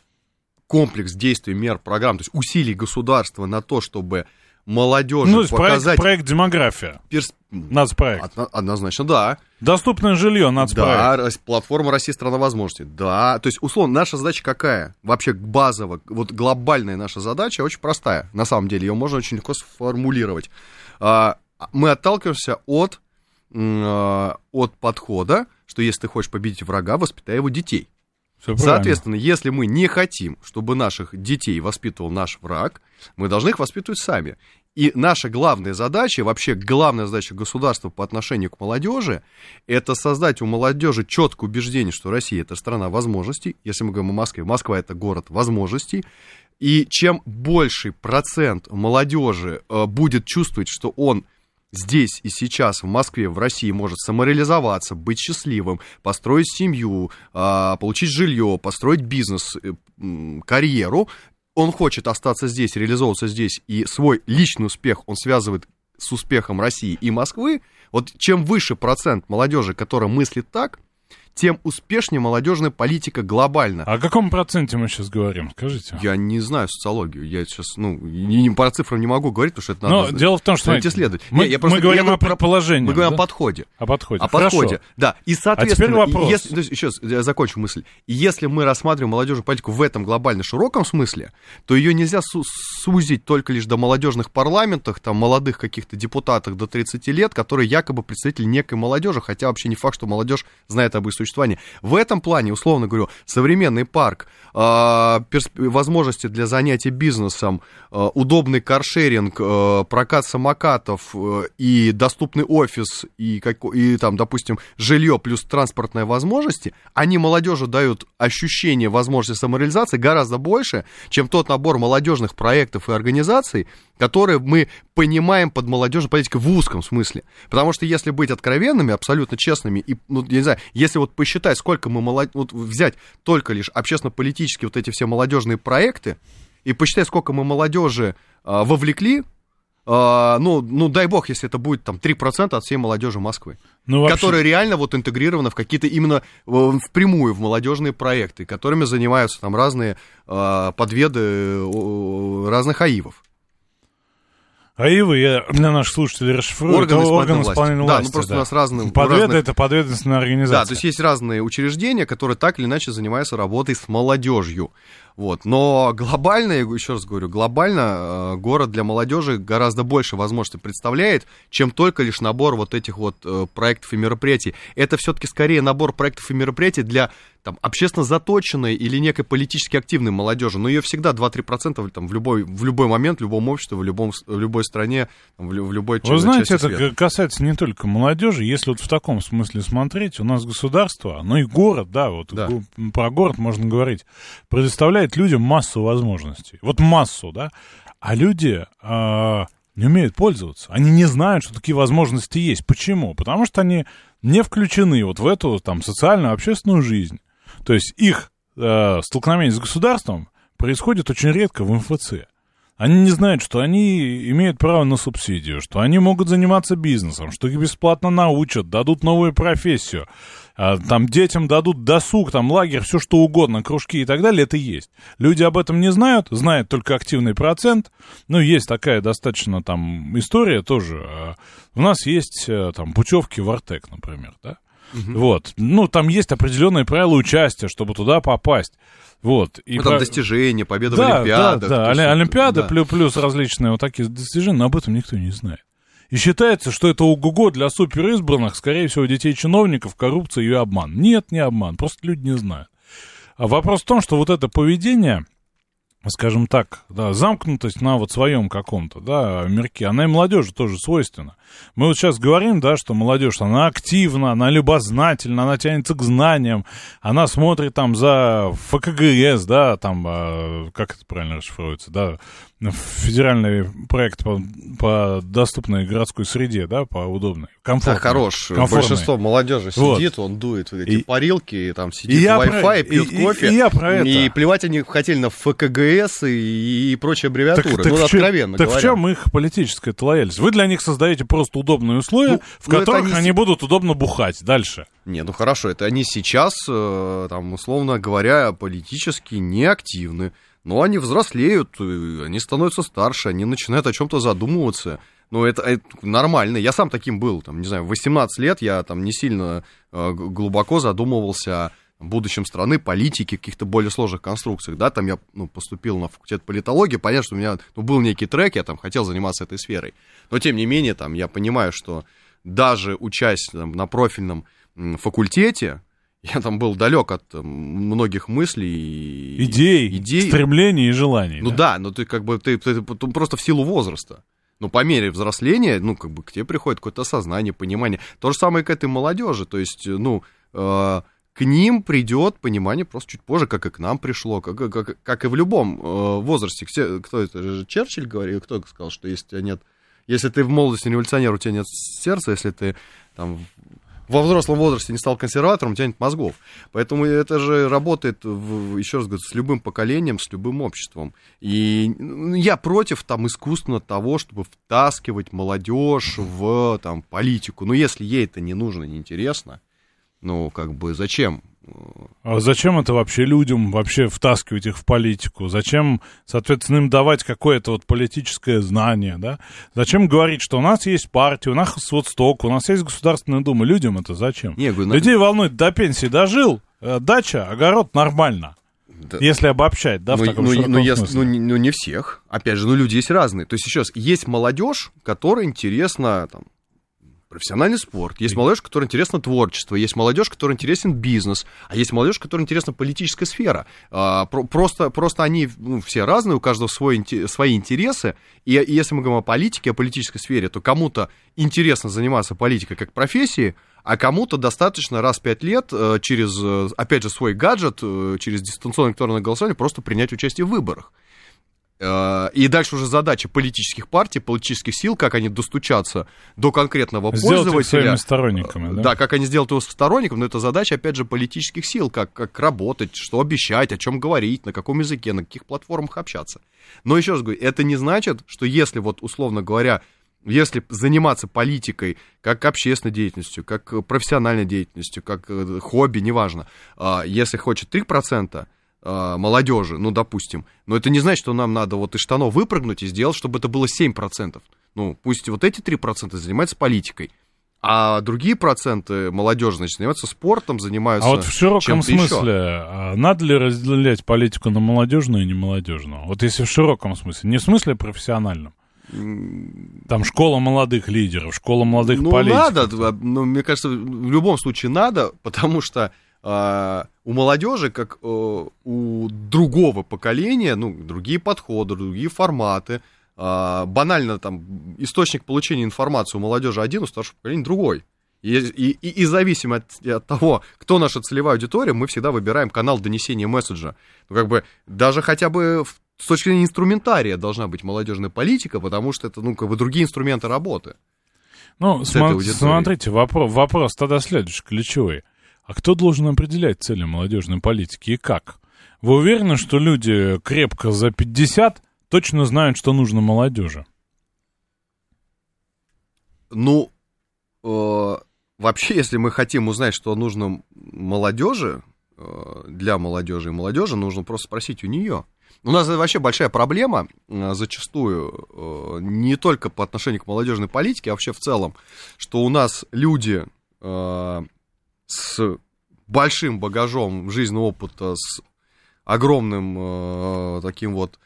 комплекс действий, мер, программ, то есть усилий государства на то, чтобы молодежи ну, то есть проект, показать... проект демография. перс- Нацпроект. Одно- Однозначно, да. Доступное жилье, нацпроект. Да, платформа Россия страна возможностей. Да, то есть, условно, наша задача какая? Вообще базово, вот глобальная наша задача очень простая. На самом деле, ее можно очень легко сформулировать. А, Мы отталкиваемся от, а, от подхода, что если ты хочешь победить врага, воспитай его детей. Правильно. Соответственно, если мы не хотим, чтобы наших детей воспитывал наш враг, мы должны их воспитывать сами. И наша главная задача, вообще главная задача государства по отношению к молодежи, это создать у молодежи четкое убеждение, что Россия это страна возможностей. Если мы говорим о Москве, Москва это город возможностей. И чем больший процент молодежи э, будет чувствовать, что он здесь и сейчас в Москве, в России может самореализоваться, быть счастливым, построить семью, а, получить жилье, построить бизнес, э, карьеру, он хочет остаться здесь, реализовываться здесь, и свой личный успех он связывает с успехом России и Москвы, вот чем выше процент молодежи, которая мыслит так, тем успешнее молодежная политика глобально. О каком проценте мы сейчас говорим, скажите? Я не знаю социологию, я сейчас, ну, не, не- по цифрам не могу говорить, потому что это Но надо дело в том, что смотреть, исследовать. мы, я мы просто- говорим я о про- предположении. Мы говорим да? о подходе. О подходе. О Хорошо. подходе, да. И, соответственно, А теперь вопрос. если, еще раз, я закончу мысль. Если мы рассматриваем молодежную политику в этом глобально широком смысле, то ее нельзя су- сузить только лишь до молодежных парламентах, там, молодых каких-то депутатов до 30 лет, которые якобы представители некой молодежи, хотя вообще не факт, что молодежь знает об их существовании. В этом плане, условно говорю, современный парк, персп- возможности для занятия бизнесом, э, удобный каршеринг, э, прокат самокатов и доступный офис, и, како- и там, допустим, жилье плюс транспортные возможности, они молодежи дают ощущение возможности самореализации гораздо больше, чем тот набор молодежных проектов и организаций, которые мы понимаем под молодежной политикой в узком смысле. Потому что если быть откровенными, абсолютно честными, и, ну, я не знаю, если вот посчитать, сколько мы молод... вот взять только лишь общественно-политические вот эти все молодежные проекты, и посчитать, сколько мы молодежи а, вовлекли, а, ну, ну, дай бог, если это будет там 3% от всей молодежи Москвы, Ну, вообще- которая реально вот интегрирована в какие-то именно э, впрямую в молодежные проекты, которыми занимаются там разные а, подведы э, разных аивов. АИВы, я для наших слушателей расшифрую, Органы это исполнительной органы власти. исполнительной Да, власти. ну просто у нас разные- Подведа разных- это подведомственная организация. Да, то есть есть разные учреждения, которые так или иначе занимаются работой с молодежью. Вот. Но глобально, я еще раз говорю, глобально э, город для молодежи гораздо больше возможностей представляет, чем только лишь набор вот этих вот э, проектов и мероприятий. Это все-таки скорее набор проектов и мероприятий для там, общественно заточенной или некой политически активной молодежи. Но ее всегда 2-3% там, в, любой, в любой момент, в любом обществе, в, любом, в любой стране, в, в любой Вы ча- знаете, части это света. касается не только молодежи. Если вот в таком смысле смотреть, у нас государство, ну и город, да, вот Да. про город можно говорить, предоставляет людям массу возможностей. Вот массу, да. А люди а, не умеют пользоваться. Они не знают, что такие возможности есть. Почему? Потому что они не включены вот в эту там социальную, общественную жизнь. То есть их э, столкновение с государством происходит очень редко в МФЦ. Они не знают, что они имеют право на субсидию, что они могут заниматься бизнесом, что их бесплатно научат, дадут новую профессию, там детям дадут досуг, там лагерь, все что угодно, кружки и так далее, это есть. Люди об этом не знают, знают только активный процент. Ну, есть такая достаточно там история тоже. а, У нас есть э, там путевки в Артек, например, да? Вот. Ну, там есть определенные правила участия, чтобы туда попасть. Вот. И Ну, там про- достижения, победа в да, Олимпиадах. Да, да, Оли- Олимпиады да. плюс, плюс различные вот такие достижения, но об этом никто не знает. И считается, что это ого-го для суперизбранных, скорее всего, детей чиновников, коррупция и обман. Нет, не обман, просто люди не знают. А вопрос в том, что вот это поведение, скажем так, да, замкнутость на вот своем каком-то, да, мирке, она и молодежи тоже свойственна. Мы вот сейчас говорим, да, что молодежь, она активна, она любознательна, она тянется к знаниям, она смотрит там за ФКГС, да, там, а, как это правильно расшифруется, да, федеральный проект по, по доступной городской среде, да, по удобной, Да, комфортной. хорош. комфортной. Большинство молодежи Вот. сидит, он дует в эти И- парилки, и там И сидит про- Wi-Fi, пьет и- и- кофе. и я про это. И плевать они хотели на ФКГС и, и прочие аббревиатуры. ну, в чём- откровенно так говоря. в чем их политическая лояльность? Вы для них создаете просто удобные условия, Ну, в ну, которых они они, будут удобно бухать дальше. Не, ну хорошо, это они сейчас, э, там, условно говоря, политически неактивны. Но они взрослеют, э, они становятся старше, они начинают о чем-то задумываться. Ну, это, это нормально. Я сам таким был. Там, не знаю, в 18 лет я там не сильно э, глубоко задумывался о будущем страны, политике, каких-то более сложных конструкциях, да, там я ну, поступил на факультет политологии, понятно, что у меня ну, был некий трек, я там хотел заниматься этой сферой, но тем не менее, там, я понимаю, что даже учась там, на профильном факультете, я там был далек от многих мыслей Идей, идей. стремлений и желаний. Ну да, но ты как бы ты, ты- ты просто в силу возраста. Но по мере взросления, ну, как бы к тебе приходит какое-то осознание, понимание. То же самое к этой молодежи. То есть, ну, э, к ним придет понимание просто чуть позже, как и к нам пришло, как, как, как и в любом э, возрасте. Все- Кто это же Черчилль говорил, кто сказал, что если тебя нет Если ты в молодости революционер, у тебя нет сердца, если ты там во взрослом возрасте не стал консерватором, у тебя нет мозгов. Поэтому это же работает, еще раз говорю, с любым поколением, с любым обществом. И ну, я против там искусственно того, чтобы втаскивать молодежь в там, политику. Но если ей это не нужно, не интересно, ну, как бы, зачем? А зачем это вообще людям, вообще втаскивать их в политику? Зачем, соответственно, им давать какое-то вот политическое знание, да? Зачем говорить, что у нас есть партия, у нас вот сток, у нас есть Государственная Дума? Людям это зачем? Не, говорю, Людей волнует, до пенсии дожил, э, дача, огород нормально. Да. Если обобщать, да, в ну, таком ну, ну, я- ну, не- ну, не всех. Опять же, ну, люди есть разные. То есть, раз, есть молодежь, которой интересно там, профессиональный спорт, есть молодежь, которой интересно творчество, есть молодежь, которой интересен бизнес, а есть молодежь, которой интересна политическая сфера. А, про- просто, просто они ну, все разные, у каждого свой, свои интересы, и, и если мы говорим о политике, о политической сфере, то кому-то интересно заниматься политикой как профессией, а кому-то достаточно раз в пять лет э, через, э, опять же, свой гаджет, э, через дистанционное электронное голосование просто принять участие в выборах. Э, И дальше уже задача политических партий, политических сил, как они достучаться до конкретного Сделать их пользователя. своими сторонниками, да? Да, как они сделают его сторонником, но это задача, опять же, политических сил, как, как работать, что обещать, о чем говорить, на каком языке, на каких платформах общаться. Но еще раз говорю, это не значит, что если вот, условно говоря, если заниматься политикой как общественной деятельностью, как э, профессиональной деятельностью, как э, хобби, неважно, а, если хочет 3% а, молодежи, ну, допустим, но это не значит, что нам надо вот из штанов выпрыгнуть и сделать, чтобы это было 7%. Ну, пусть вот эти 3% занимаются политикой, а другие проценты молодежи, значит, занимаются спортом, занимаются А вот в широком чем-то еще. смысле, а надо ли разделять политику на молодежную и немолодежную? Вот если в широком смысле, не в смысле профессиональном. Там школа молодых лидеров, школа молодых ну, политиков. надо, ну, мне кажется, в любом случае надо, потому что а, у молодежи, как э, у другого поколения, ну, другие подходы, другие форматы. А, банально там источник получения информации у молодежи один, у старшего поколения другой. И, и, и, зависимо от, от того, кто наша целевая аудитория, мы всегда выбираем канал донесения месседжа. Ну, как бы, даже хотя бы в- с точки зрения инструментария должна быть молодежная политика, потому что это, ну, как бы другие инструменты работы. Ну, с сма- этой аудиторией. смотрите, вопрос, вопрос тогда следующий, ключевой. А кто должен определять цели молодежной политики и как? Вы уверены, что люди крепко за 50 точно знают, что нужно молодежи? Ну, э, вообще, если мы хотим узнать, что нужно молодежи, э, для молодежи и молодежи, нужно просто спросить у нее. У нас это вообще большая проблема э, зачастую, э, не только по отношению к молодежной политике, а вообще в целом, что у нас люди э, с большим багажом жизненного опыта, с огромным э, таким вот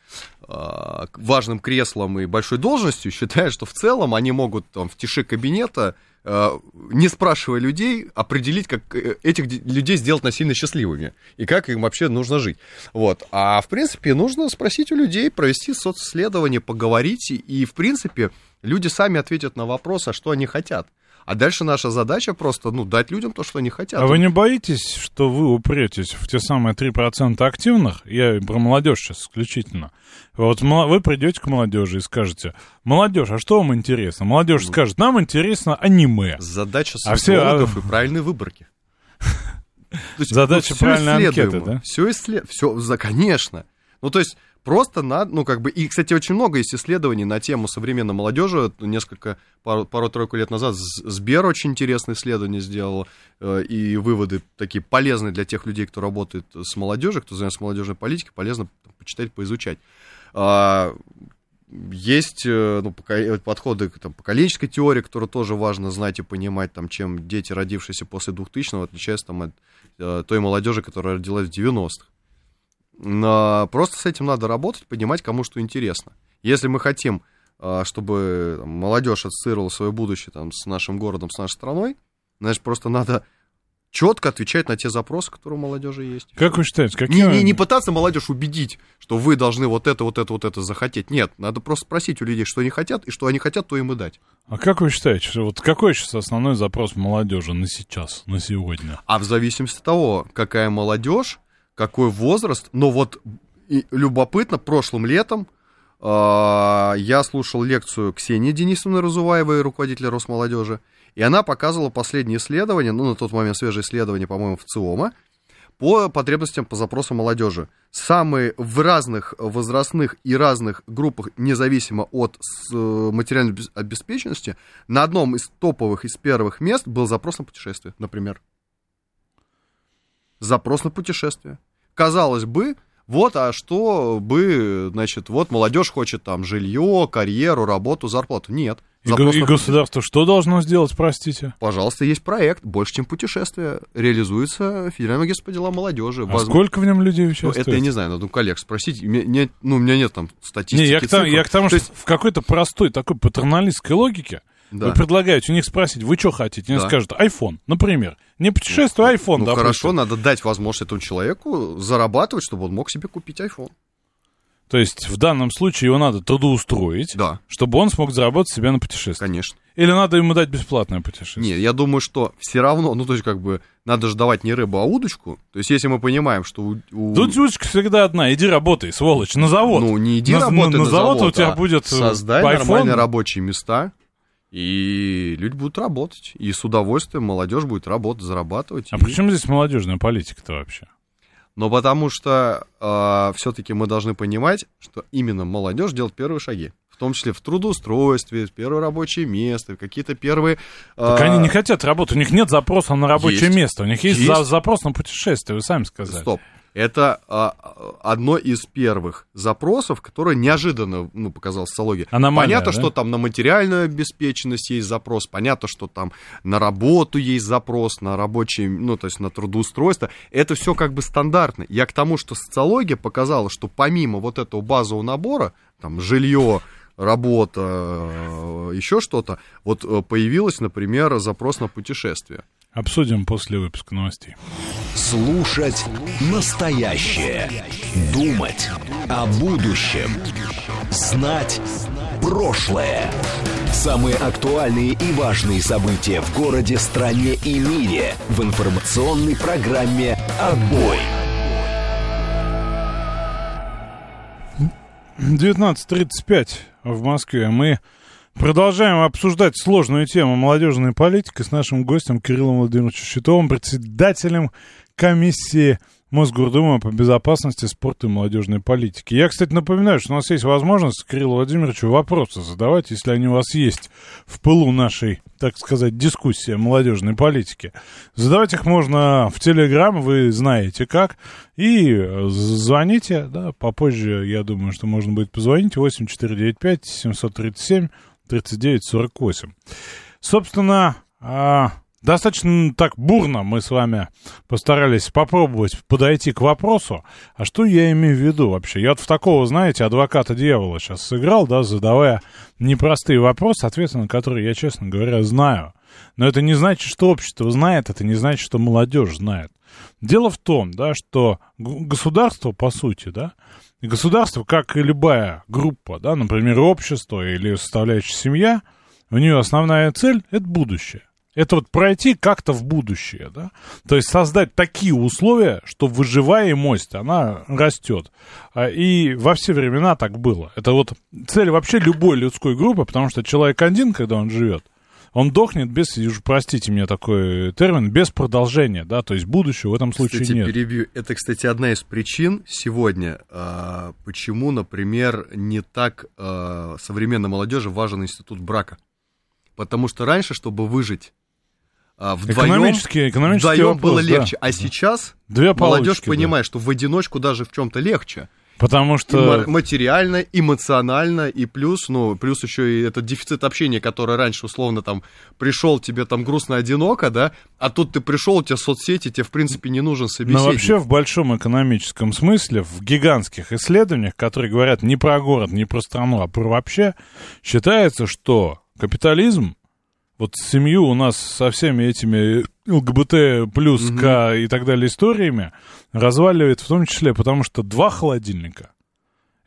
э, важным креслом и большой должностью, (laughs) считают, что в целом они могут там в тиши кабинета, э, не спрашивая людей, определить, как э, этих де- людей сделать насильно счастливыми и как им вообще нужно жить. Вот. А в принципе нужно спросить у людей, провести социсследование, поговорить, и в принципе люди сами ответят на вопрос, а что они хотят. А дальше наша задача просто, ну, дать людям то, что они хотят. А вы не боитесь, что вы упретесь в те самые 3% активных? Я про молодежь сейчас исключительно. Вот вы придете к молодежи и скажете, молодежь, а что вам интересно? Молодежь скажет, нам интересно аниме. Задача А все- социологов и правильной выборки. (laughs) Задача правильной анкеты, исследуемо. да? Все исслед... все, за, конечно. Ну, то есть, просто надо, ну, как бы, и, кстати, очень много есть исследований на тему современной молодежи. Несколько, пару- пару-тройку лет назад Сбер очень интересное исследование сделал, э, и выводы такие полезные для тех людей, кто работает с молодежью, кто занимается молодежной политикой, полезно почитать, поизучать. А, есть э, ну, пока- подходы к там, поколенческой теории, которую тоже важно знать и понимать, там, чем дети, родившиеся после 2000-го, отличаются там, от э, той молодежи, которая родилась в 90-х. Но просто с этим надо работать, понимать, кому что интересно. Если мы хотим, э, чтобы там, молодежь ассоциировала свое будущее там, с нашим городом, с нашей страной, значит, просто надо четко отвечать на те запросы, которые у молодежи есть. Как вы считаете, Не, какие... не, не пытаться молодежь убедить, что вы должны вот это, вот это, вот это захотеть. Нет, надо просто спросить у людей, что они хотят, и что они хотят, то им и дать. А как вы считаете, что вот какой сейчас основной запрос молодежи на сейчас, на сегодня? А в зависимости от того, какая молодежь, какой возраст, но вот и любопытно, прошлым летом А, Я слушал лекцию Ксении Денисовны Разуваевой, руководителя Росмолодежи, и она показывала последние исследования, ну, на тот момент свежие исследования, по-моему, в ЦИОМа, по потребностям по запросу молодежи. Самые в разных возрастных и разных группах, независимо от с- материальной обес- обеспеченности, на одном из топовых, из первых мест был запрос на путешествие, например. Запрос на путешествие. Казалось бы, вот, а что бы, значит, вот молодежь хочет там жилье, карьеру, работу, зарплату. Нет. И, го- и государство что должно сделать, простите? Пожалуйста, есть проект «Больше, чем путешествие». Реализуется Федеральное агентство по делам молодежи. А Воз- сколько в нем людей Ну, участвует? это я не знаю, надо у коллег спросить. Мне- не- ну, у меня нет там статистики, Не, я к, тому, я к тому, То что в какой-то простой такой патерналистской логике Да. вы предлагаете у них спросить, вы что хотите? Они Да. скажут, iPhone, например. Не путешествие, а iPhone, Ну, допустим. хорошо, надо дать возможность этому человеку зарабатывать, чтобы он мог себе купить iPhone. То есть в данном случае его надо трудоустроить, Да. чтобы он смог заработать себе на путешествие. Конечно. Или надо ему дать бесплатное путешествие? Нет, я думаю, что все равно, ну, то есть, как бы, надо же давать не рыбу, а удочку. То есть, если мы понимаем, что у... Тут удочка всегда одна. Иди работай, сволочь, на завод. Ну, не иди на, работай на, на, завод, у тебя а будет э, Создай iPhone. нормальные рабочие места, и люди будут работать. И с удовольствием молодежь будет работать, зарабатывать. А и- при чем здесь молодежная политика-то вообще? Но потому что все-таки мы должны понимать, что именно молодежь делает первые шаги. В том числе в трудоустройстве, в первое рабочее место, какие-то первые... Так а, они не хотят работать, у них нет запроса на рабочее Есть. место, у них есть, Есть. за- запрос на путешествие, вы сами сказали. Стоп. Это а, одно из первых запросов, которое неожиданно ну, показалось социологии. Аномалия, Понятно, да? что там на материальную обеспеченность есть запрос, понятно, что там на работу есть запрос, на рабочие, ну, то есть на трудоустройство. Это все как бы стандартно. Я к тому, что социология показала, что помимо вот этого базового набора, там, жилье, работа, еще что-то, вот э, появилось, например, запрос на путешествие. Обсудим после выпуска новостей. Слушать настоящее. Думать о будущем. Знать прошлое. Самые актуальные и важные события в городе, стране и мире в информационной программе «Отбой». 19.35 в Москве. Мы продолжаем обсуждать сложную тему молодежной политики с нашим гостем Кириллом Владимировичем Щитовым, председателем комиссии Мосгордумы по безопасности, спорту и молодежной политике. Я, кстати, напоминаю, что у нас есть возможность Кириллу Владимировичу вопросы задавать, если они у вас есть в пылу нашей, так сказать, дискуссии о молодежной политике. Задавать их можно в Телеграм, вы знаете как, и э, звоните, да, попозже, я думаю, что можно будет позвонить, 8495 737 3948. Собственно, а, достаточно так бурно мы с вами постарались попробовать подойти к вопросу. А что я имею в виду вообще? Я вот в такого, знаете, адвоката дьявола сейчас сыграл, да, задавая непростые вопросы, ответы на которые я, честно говоря, знаю. Но это не значит, что общество знает, это не значит, что молодежь знает. Дело в том, да, что государство, по сути, да, государство, как и любая группа, да, например, общество или составляющая семья, у нее основная цель — это будущее. Это вот пройти как-то в будущее, да? То есть создать такие условия, что выживаемость, она растет. А, И во все времена так было. Это вот цель вообще любой людской группы, потому что человек один, когда он живет, он дохнет без, простите мне такой термин, без продолжения, да, то есть будущего в этом случае Кстати, нет. перебью. Это, кстати, одна из причин сегодня, а, почему, например, не так а, современной молодежи важен институт брака. Потому что раньше, чтобы выжить вдвоем, Экономический, экономический вдвоем вопрос, было да. легче. А сейчас Две молодежь палочки, да. понимает, что в одиночку даже в чем-то легче. Потому И что... ма- материально, эмоционально, и плюс, ну, плюс еще и этот дефицит общения, который раньше, условно, там, пришел тебе там грустно, одиноко, да, а тут ты пришел, у тебя соцсети, тебе, в принципе, не нужен собеседник. Но вообще в большом экономическом смысле, в гигантских исследованиях, которые говорят не про город, не про страну, а про вообще, считается, что капитализм, вот семью у нас со всеми этими ЛГБТ плюс К и так далее историями разваливает в том числе, потому что два холодильника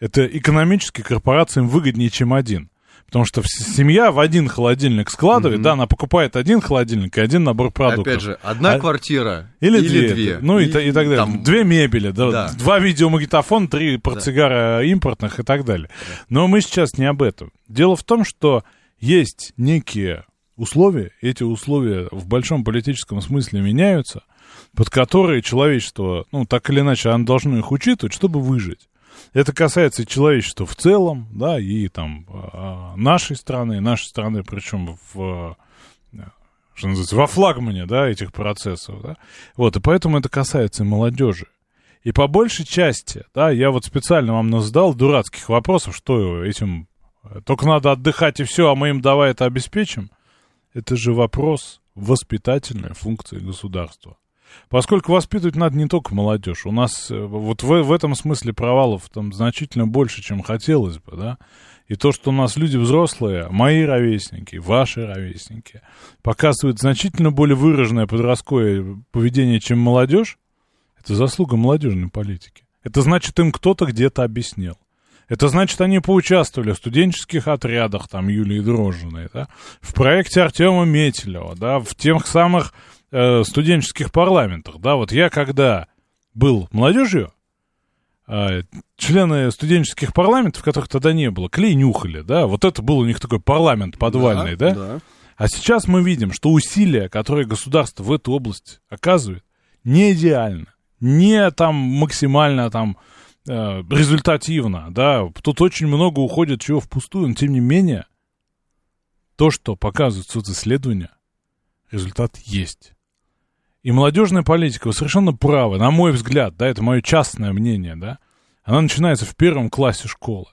это экономически корпорациям выгоднее, чем один. Потому что семья в один холодильник складывает, Мгм. да, она покупает один холодильник и один набор продуктов. Опять же, одна А- квартира Или, две. Ну и, та- и так далее. там- Две мебели, да, Да. два видеомагнитофона, три портсигара импортных и так далее. Но мы сейчас не об этом. Дело в том, что есть некие условия, эти условия в большом политическом смысле меняются, под которые человечество, ну, так или иначе, оно должно их учитывать, чтобы выжить. Это касается и человечества в целом, да, и там а, нашей страны, нашей страны, причем в что называется, во флагмане, да, этих процессов, да. Вот, и поэтому это касается и молодежи. И по большей части, да, я вот специально вам задал дурацких вопросов, что этим, только надо отдыхать и все, а мы им давай это обеспечим. Это же вопрос воспитательной функции государства. Поскольку воспитывать надо не только молодежь. У нас э, вот в, в этом смысле провалов там значительно больше, чем хотелось бы, да. И то, что у нас люди взрослые, мои ровесники, ваши ровесники, показывают значительно более выраженное подростковое поведение, чем молодежь, это заслуга молодежной политики. Это значит, им кто-то где-то объяснил. Это значит, они поучаствовали в студенческих отрядах, там, Юлии Дрожжиной, да, в проекте Артема Метелева, да, в тех самых э, студенческих парламентах, да. Вот я когда был молодежью, э, члены студенческих парламентов, которых тогда не было, клей нюхали, да, вот это был у них такой парламент подвальный, да. Да. А сейчас мы видим, что усилия, которые государство в эту область оказывает, не идеально, не там максимально там э, результативно, да, тут очень много уходит чего впустую, но тем не менее, то, что показывают социсследования, результат есть. И молодежная политика, вы совершенно правы, на мой взгляд, да, это мое частное мнение, да, она начинается в первом классе школы.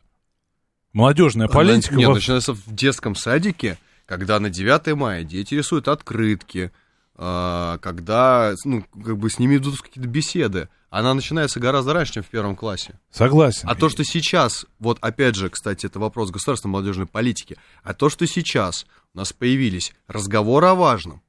Молодежная политика... Нет, во- начинается в детском садике, когда на 9 мая дети рисуют открытки, а, когда, ну, как бы с ними идут какие-то беседы. Она начинается гораздо раньше, чем в первом классе. Согласен. А то, что сейчас, вот опять же, кстати, это вопрос государственной молодежной политики, а то, что сейчас у нас появились разговоры о важном,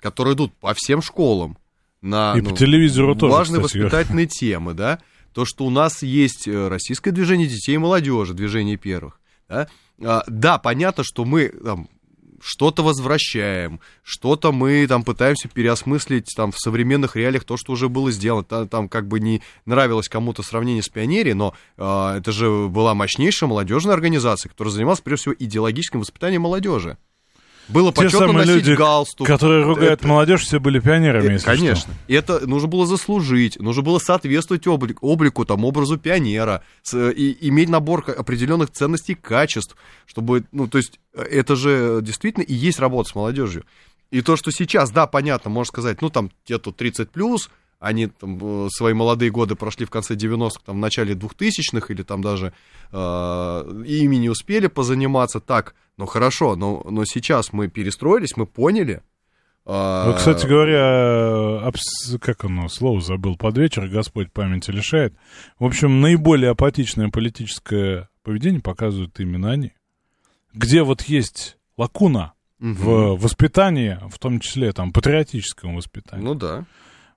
которые идут по всем школам, на И ну, по телевизору тоже, важные кстати говоря. воспитательные темы, да, то, что у нас есть э, российское движение детей и молодежи, движение первых, да, А, да, понятно, что мы там, что-то возвращаем, что-то мы там пытаемся переосмыслить там в современных реалиях то, что уже было сделано. Та- Там, как бы не нравилось кому-то сравнение с пионерией, но а, это же была мощнейшая молодежная организация, которая занималась прежде всего идеологическим воспитанием молодежи. Было Те почетно самые носить люди, галстук. которые ругают Это- молодежь, все были пионерами, Э, если Конечно. что. И это нужно было заслужить, нужно было соответствовать облик- облику, там, образу пионера, с- и иметь набор определенных ценностей и качеств, чтобы, ну, то есть, э, это же действительно и есть работа с молодежью. И то, что сейчас, да, понятно, можно сказать, ну, там, те тут 30 плюс, они там э, свои молодые годы прошли в конце 90-х, там, в начале 2000-х, или там даже э, ими не успели позаниматься, так, ну, хорошо, но, но сейчас мы перестроились, мы поняли, а, Вот, кстати говоря, абс- как оно, слово забыл, под вечер Господь памяти лишает. В общем, наиболее апатичное политическое поведение показывают именно они. Где вот есть лакуна в воспитании, в том числе там патриотическом воспитании. Ну да.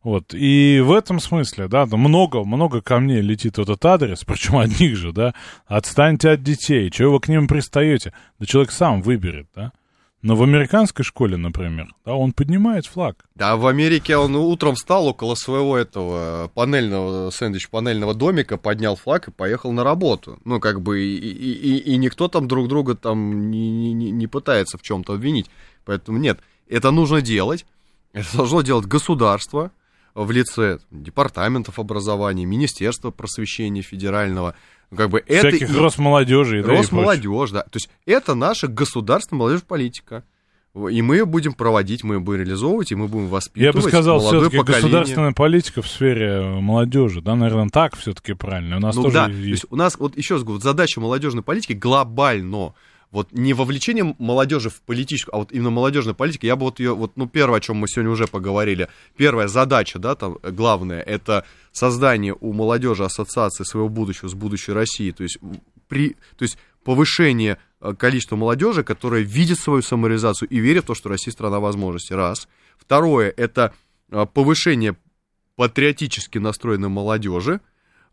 Вот. И в этом смысле, да, много, много камней летит в этот адрес, (laughs) причем одних же, да. Отстаньте от детей, чего вы к ним пристаете? Да человек сам выберет, да. Но в американской школе, например, да, он поднимает флаг. Да, в Америке он утром встал около своего этого панельного, сэндвич-панельного домика, поднял флаг и поехал на работу. Ну, как бы, и, и, и- и никто там друг друга там не- не- не пытается в чем-то обвинить. Поэтому нет, это нужно делать. Это должно делать государство в лице департаментов образования, Министерства просвещения федерального. Ну, Как бы это Всяких Росмолодежи, да. Росмолодежь, да. То есть это наша государственная молодежная политика. И мы ее будем проводить, мы ее будем реализовывать, и мы будем Я воспитывать бы сказал, все-таки поколение. государственная политика в сфере э, молодежи, да, наверное, так все-таки правильно. У нас Ну тоже да, то есть есть у нас, вот еще раз говорю, задача молодежной политики глобально, вот не вовлечение молодежи в политическую, а вот именно молодежная политика, я бы вот ее, вот, ну, первое, о чем мы сегодня уже поговорили, первая задача, да, там, э, главная, это создание у молодежи ассоциации своего будущего с будущей Россией, то есть, при, то есть повышение э, количества молодежи, которая видит свою самореализацию и верит в то, что Россия страна возможностей, раз. Второе, это э, повышение патриотически настроенной молодежи,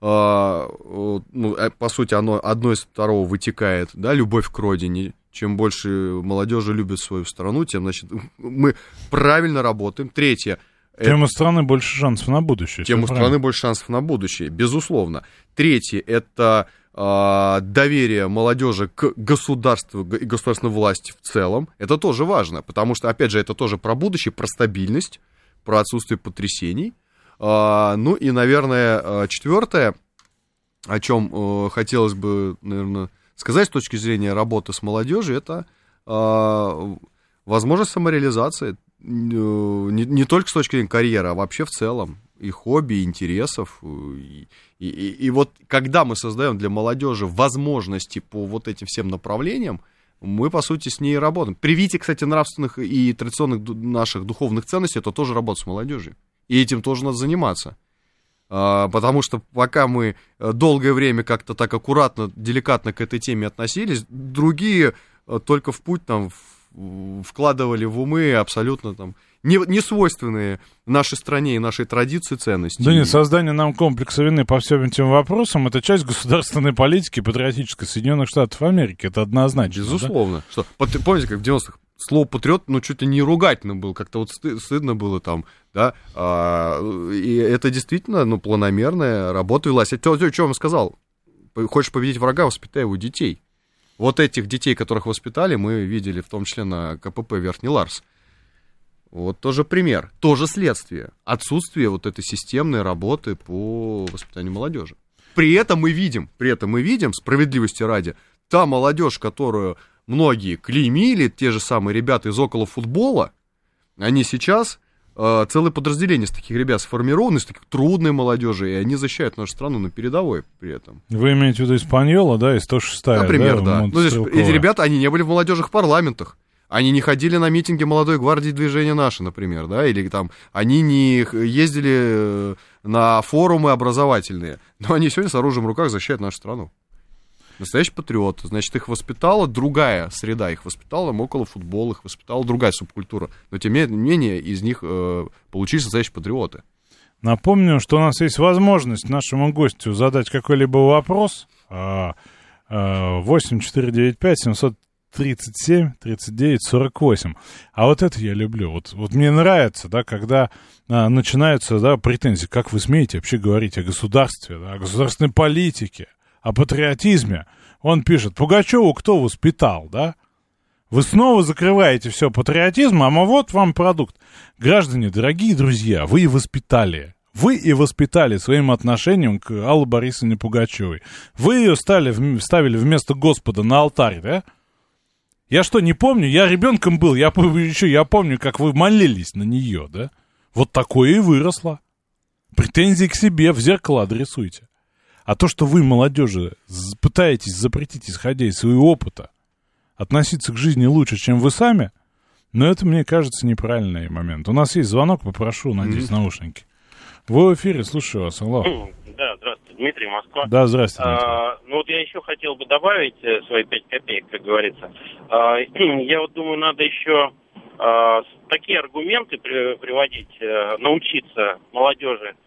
ну, э, по сути, оно одно из второго вытекает, да, любовь к родине, чем больше молодежи любит свою страну, тем, значит, (laughs) мы правильно работаем. Третье. Тем у страны больше шансов на будущее. Тем у всё страны больше шансов на будущее, безусловно. Третье – это а, доверие молодежи к государству и государственной власти в целом. Это тоже важно, потому что, опять же, это тоже про будущее, про стабильность, про отсутствие потрясений. А, ну и, наверное, а, четвертое, о чем э, хотелось бы, наверное, сказать с точки зрения работы с молодежью, это а, возможность самореализации. Э, Не, не только с точки зрения карьеры, а вообще в целом. И хобби, и интересов. И, и, и, и вот когда мы создаем для молодежи возможности по вот этим всем направлениям, мы, по сути, с ней работаем. Привитие, кстати, нравственных и традиционных наших духовных ценностей, это тоже работа с молодежью. И этим тоже надо заниматься. А, потому что пока мы э, долгое время как-то так аккуратно, деликатно к этой теме относились, другие э, только в путь там вкладывали в умы абсолютно там не, не свойственные нашей стране и нашей традиции ценности. Да нет, создание нам комплекса вины по всем этим вопросам это часть государственной политики патриотической Соединенных Штатов Америки. Это однозначно. да? Безусловно. Что, пат- помните, как в 90-х слово патриот, ну, чуть ли не ругательно было, как-то вот сты- стыдно было там, да, а, и это действительно, ну, планомерная работа велась. Я то, что вам сказал, хочешь победить врага, воспитай его детей. Вот этих детей, которых воспитали, мы видели в том числе на КПП Верхний Ларс. Вот тоже пример, тоже следствие. Отсутствие вот этой системной работы по воспитанию молодежи. При этом мы видим, при этом мы видим, справедливости ради, та молодежь, которую многие клеймили, те же самые ребята из около футбола, они сейчас э, целое подразделение из таких ребят сформировано, из таких трудной молодежи, и они защищают нашу страну на передовой при этом. Вы имеете в виду Испаньола, да, и 106 Например, да. Монт Ну, здесь эти ребята, они не были в молодежных парламентах. Они не ходили на митинги молодой гвардии движения наше, например, да, или там они не ездили э, на форумы образовательные, но они сегодня с оружием в руках защищают нашу страну. Настоящий патриот. Значит, их воспитала другая среда, их воспитала около футбола, их воспитала другая субкультура. Но тем не менее из них э, получились настоящие патриоты. Напомню, что у нас есть возможность нашему гостю задать какой-либо вопрос. А, а, 8495 737 39 48. А вот это я люблю. Вот, вот мне нравится, да, когда а, начинаются да, претензии. Как вы смеете вообще говорить о государстве, да, о государственной политике, о патриотизме? Он пишет, Пугачеву кто воспитал, да? Вы снова закрываете все патриотизм, а вот вам продукт. Граждане, дорогие друзья, вы и воспитали. Вы и воспитали своим отношением к Алле Борисовне Пугачевой. Вы ее стали, ставили вместо Господа на алтарь, да? Я что, не помню? Я ребенком был, я еще я помню, как вы молились на нее, да? Вот такое и выросло. Претензии к себе в зеркало адресуйте. А то, что вы, молодежи, пытаетесь запретить, исходя из своего опыта, относиться к жизни лучше, чем вы сами, но это, мне кажется, неправильный момент. У нас есть звонок, попрошу, надеюсь, наушники. Вы в эфире, слушаю вас, алло. Да, здравствуйте, Дмитрий, Москва. Да, Дмитрий. А, ну вот я еще хотел бы добавить э, свои пять копеек, как говорится. А, (clears throat) я вот думаю, надо еще а, такие аргументы при- приводить, э, научиться молодежи, а,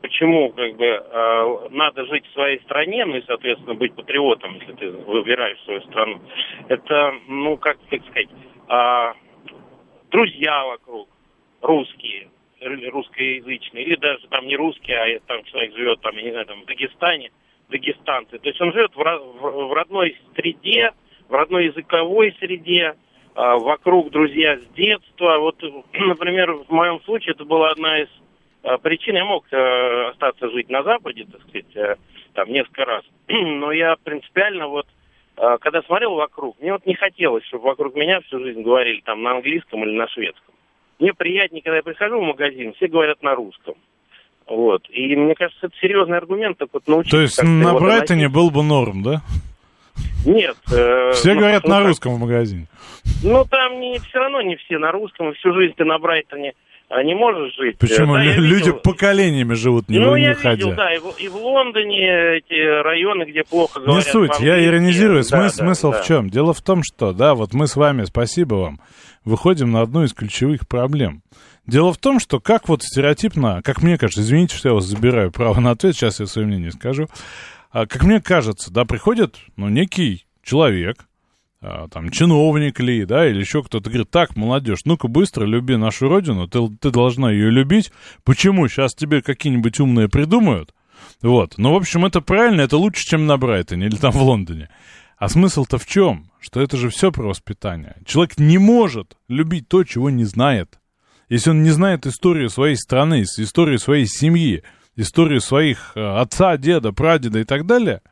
почему как бы а, надо жить в своей стране, ну и, соответственно, быть патриотом, если ты выбираешь свою страну. Это, ну, как, как сказать, а, друзья вокруг, русские, русскоязычные, или даже там не русские, а там человек живет, там, я не знаю, там, в Дагестане, дагестанцы. То есть он живет в, ро- в- в родной среде, в родной языковой среде, а, вокруг друзья с детства. Вот, (clears throat) например, в моем случае это была одна из а, причин. Я мог э, остаться жить на Западе, так сказать, э, там несколько раз. (clears throat) Но я принципиально вот когда смотрел вокруг, мне вот не хотелось, чтобы вокруг меня всю жизнь говорили там на английском или на шведском. Мне приятнее, когда я прихожу в магазин, все говорят на русском. Вот. И мне кажется, это серьезный аргумент, так вот научиться. То есть на Брайтоне был бы норм, да? Нет. э, Все ну, говорят ну, на русском в магазине. Ну, там не, все равно не все на русском, всю жизнь ты на Брайтоне а, не можешь жить. Почему? Э, да, я Лю- Люди видел- поколениями живут, не, ну, не я выходя. видел, да, и в, и в Лондоне эти районы, где плохо Не говорят суть, я иронизирую. Да, Смыс- да, смысл да. в чем? Дело в том, что, да, вот мы с вами, спасибо вам, выходим на одну из ключевых проблем. Дело в том, что как вот стереотипно, как мне кажется, извините, что я вас забираю право на ответ, сейчас я свое мнение скажу, а, как мне кажется, да, приходит, ну, некий человек, там, чиновник ли, да, или еще кто-то говорит, так, молодежь, ну-ка быстро люби нашу родину, ты, ты должна ее любить. Почему? Сейчас тебе какие-нибудь умные придумают. Вот. Ну, в общем, это правильно, это лучше, чем на Брайтоне или там в Лондоне. А смысл-то в чем? Что это же все про воспитание. Человек не может любить то, чего не знает. Если он не знает историю своей страны, историю своей семьи, историю своих э, отца, деда, прадеда и так далее,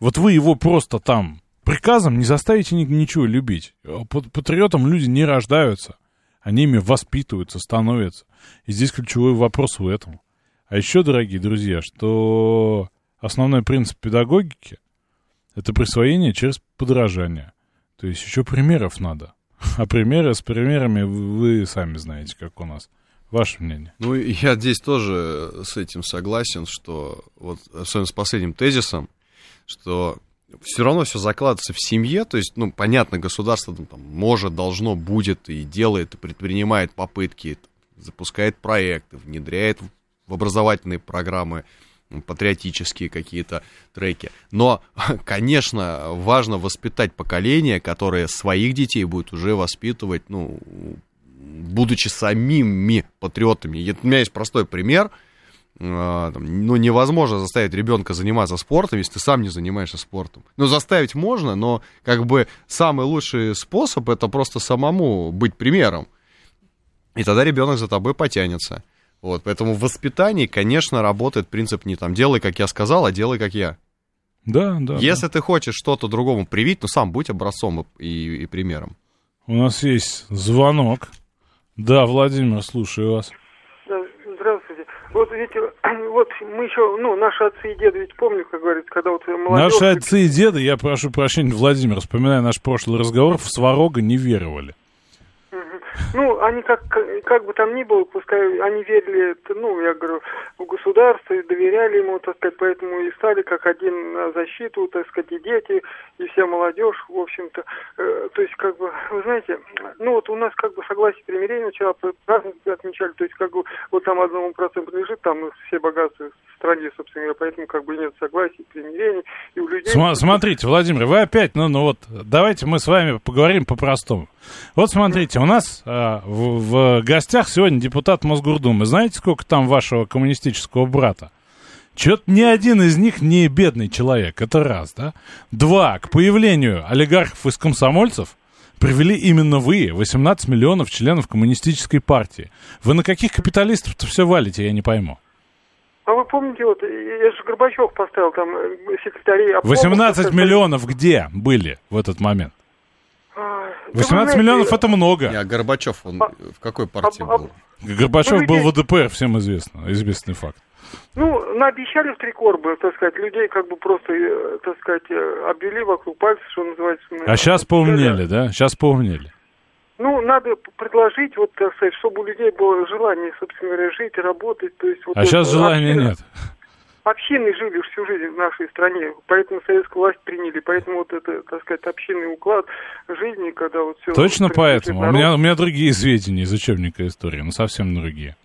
вот вы его просто там приказом не заставите ничего любить. Патриотом люди не рождаются. Они ими воспитываются, становятся. И здесь ключевой вопрос в этом. А еще, дорогие друзья, что основной принцип педагогики — это присвоение через подражание. То есть еще примеров надо. (laughs) А примеры с примерами вы, сами знаете, как у нас. Ваше мнение? Ну, я здесь тоже с этим согласен, что вот особенно с последним тезисом, что все равно все закладывается в семье, то есть, ну, понятно, государство там, может, должно, будет и делает, и предпринимает попытки, запускает проекты, внедряет в образовательные программы патриотические какие-то треки. Но, (laughs) конечно, важно воспитать поколение, которое своих детей будет уже воспитывать, ну, будучи самими патриотами. У меня есть простой пример. А, ну, невозможно заставить ребенка заниматься спортом, если ты сам не занимаешься спортом. Ну, заставить можно, но как бы самый лучший способ это просто самому быть примером. И тогда ребенок за тобой потянется. Вот, поэтому в воспитании, конечно, работает принцип не там делай, как я сказал, а делай, как я. Да, да. Если да. ты хочешь что-то другому привить, ну сам будь образцом и, и примером. У нас есть звонок. Да, Владимир, слушаю вас. Вот видите, (clears throat) вот мы еще, ну, наши отцы и деды ведь помню, как говорится, когда вот молодежь... Наши отцы и деды, я прошу прощения, Владимир, вспоминая наш прошлый разговор, в Сварога не веровали. Ну, они как, как бы там ни было, пускай они верили, ну, я говорю, в государство и доверяли ему, так сказать, поэтому и стали как один на защиту, так сказать, и дети, и вся молодежь, в общем-то. Э, то есть, как бы, вы знаете, ну, вот у нас как бы согласие примирения вчера праздник отмечали, то есть, как бы, вот там одному проценту лежит, там все богатства стране, собственно говоря, поэтому как бы нет согласия, примирения, и у людей... См- смотрите, Владимир, вы опять, ну, ну вот, давайте мы с вами поговорим по-простому. Вот смотрите, у нас а, в, в гостях сегодня депутат Мосгордумы. Знаете, сколько там вашего коммунистического брата? Чё-то ни один из них не бедный человек, это раз, да? Два, к появлению олигархов из комсомольцев привели именно вы, 18 миллионов членов коммунистической партии. Вы на каких капиталистов-то все валите, я не пойму. А вы помните, вот, я же Горбачев поставил там секретарей... 18 миллионов где были в этот момент? 18 миллионов это много. А Горбачев, он а, в какой партии а, был? Горбачев ну, был в ЛДПР, всем известно, известный факт. Ну, наобещали в три корбы, так сказать, людей как бы просто, э, так сказать, э, обвели вокруг пальца, что называется. А сейчас поумнели, да? Сейчас поумнели. Ну, надо предложить, вот, так сказать, чтобы у людей было желание, собственно говоря, жить, работать. То есть, вот а сейчас желания нет общины жили всю жизнь в нашей стране, поэтому советскую власть приняли, поэтому вот это, так сказать, общинный уклад жизни, когда вот все... Точно поэтому? У меня, у меня другие сведения из учебника истории, ну совсем другие.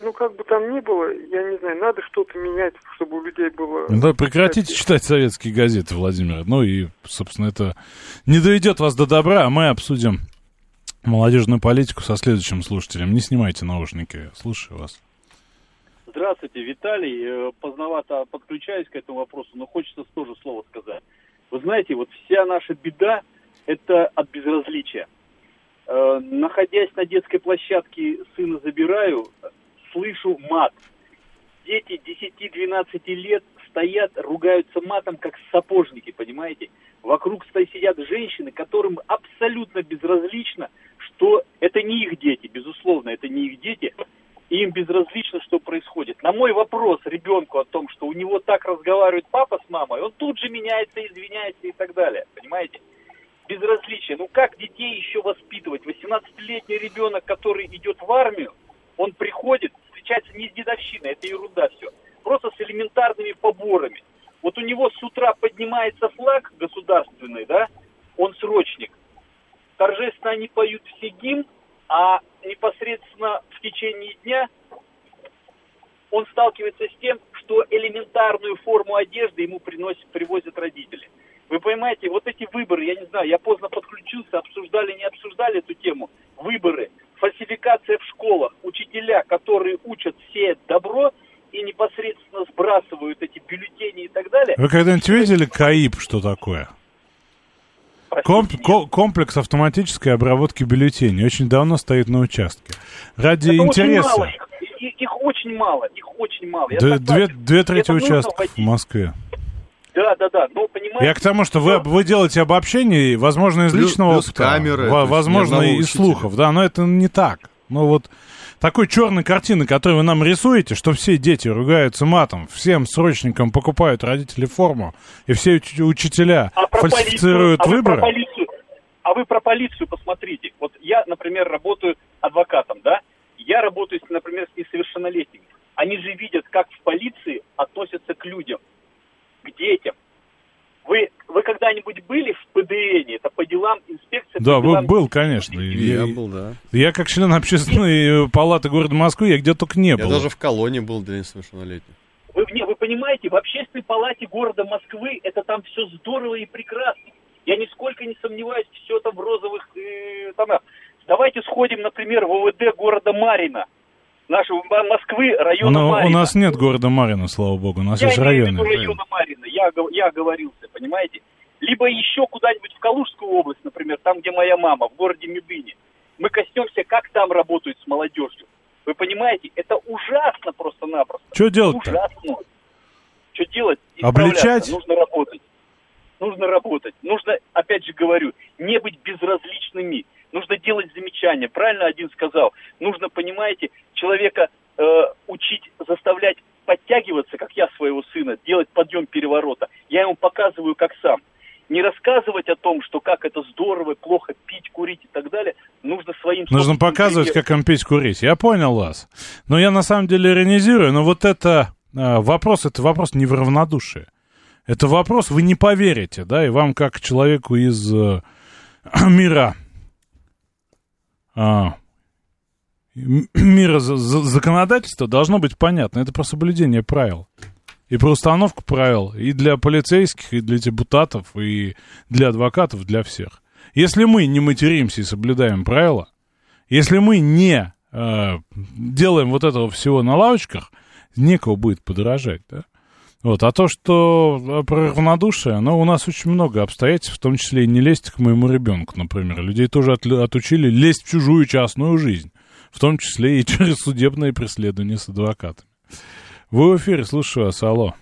Ну, как бы там ни было, я не знаю, надо что-то менять, чтобы у людей было... Ну, да, прекратите читать советские газеты, Владимир. Ну и, собственно, это не доведет вас до добра, а мы обсудим молодежную политику со следующим слушателем. Не снимайте наушники, слушаю вас. Здравствуйте, Виталий. Э, поздновато подключаюсь к этому вопросу, но хочется тоже слово сказать. Вы знаете, вот вся наша беда – это от безразличия. Э, находясь на детской площадке, сына забираю, слышу мат. Дети 10-12 лет стоят, ругаются матом, как сапожники, понимаете? Вокруг сидят женщины, которым абсолютно безразлично, что это не их дети, безусловно, это не их дети, им безразлично, что происходит. На мой вопрос ребенку о том, что у него так разговаривает папа с мамой, он тут же меняется, извиняется и так далее. Понимаете? Безразличие. Ну как детей еще воспитывать? 18-летний ребенок, который идет в армию, он приходит, встречается не с дедовщиной, это ерунда все. Просто с элементарными поборами. Вот у него с утра поднимается флаг государственный, да, он срочник. Торжественно они поют все гимн, а непосредственно в течение дня он сталкивается с тем, что элементарную форму одежды ему приносят, привозят родители. Вы понимаете, вот эти выборы, я не знаю, я поздно подключился, обсуждали, не обсуждали эту тему. Выборы, фальсификация в школах, учителя, которые учат сеять добро и непосредственно сбрасывают эти бюллетени и так далее. Вы когда-нибудь видели КАИП, что такое? Комп- ко- комплекс автоматической обработки бюллетеней очень давно стоит на участке. Ради Это интереса. Очень мало, их, их- их очень мало, их очень мало. Я Д- согласен. две, две трети Это участков в. Москве. Да, да, да. Ну, понимаете, Я к тому, что вы, вы делаете обобщение, и, возможно, из Плюс- личного плюс опыта, камеры, во- то есть ни возможно, одного из учителя. слухов, да, но это не так. Ну вот такой черной картины, которую вы нам рисуете, что все дети ругаются матом, всем срочникам покупают родители форму, и все уч- учителя а фальсифицируют полицию, а вы выборы. про полицию, а вы про полицию посмотрите. Вот я, например, работаю адвокатом, да? Я работаю, например, с несовершеннолетними. Они же видят, как в полиции относятся к людям, к детям. Вы, вы когда-нибудь были в ПДН? Это по делам инспекции. Да, делам... был, конечно. И- Я и- был, да. Я как член общественной палаты города Москвы, я где только не Я был. даже в колонии был для несовершеннолетних. Вы, не, вы понимаете, в общественной палате города Москвы это там все здорово и прекрасно. Я нисколько не сомневаюсь, все там в розовых э, тонах. Давайте сходим, например, в ОВД города Марина. Нашего Москвы, района Но у Марина. нас нет города Марина, слава богу, у нас Я есть районы. виду района Марина. Я, я оговорился, понимаете? Либо еще куда-нибудь в Калужскую область, например, там, где моя мама, в городе Медыне. Мы коснемся, как там работают с молодежью. Вы понимаете, это ужасно просто-напросто. Что делать-то? Ужасно. Что делать? Обличать? Нужно работать. Нужно работать. Нужно, опять же говорю, не быть безразличными. Нужно делать замечания. Правильно один сказал. Нужно, понимаете, человека э, учить, заставлять подтягиваться, как я своего сына, делать подъем переворота. Я ему показываю, как сам. Не рассказывать о том, что как это здорово, плохо пить, курить и так далее. Нужно своим Нужно показывать, примером. как им пить, курить. Я понял вас. Но я на самом деле иронизирую, но вот это а, вопрос, это вопрос не в равнодушии. Это вопрос, вы не поверите, да, и вам как человеку из э, (clears throat) мира мира за- за- законодательства должно быть понятно. Это про соблюдение правил. И про установку правил и для полицейских, и для депутатов, и для адвокатов, для всех. Если мы не материмся и соблюдаем правила, если мы не э, делаем вот этого всего на лавочках, некого будет подорожать, да? Вот, а то, что э, про равнодушие, оно у нас очень много обстоятельств, в том числе и не лезть к моему ребенку, например. Людей тоже отли- отучили лезть в чужую частную жизнь, в том числе и (laughs) через судебные преследования с адвокатами. Вы в эфире, слушаю вас, алло.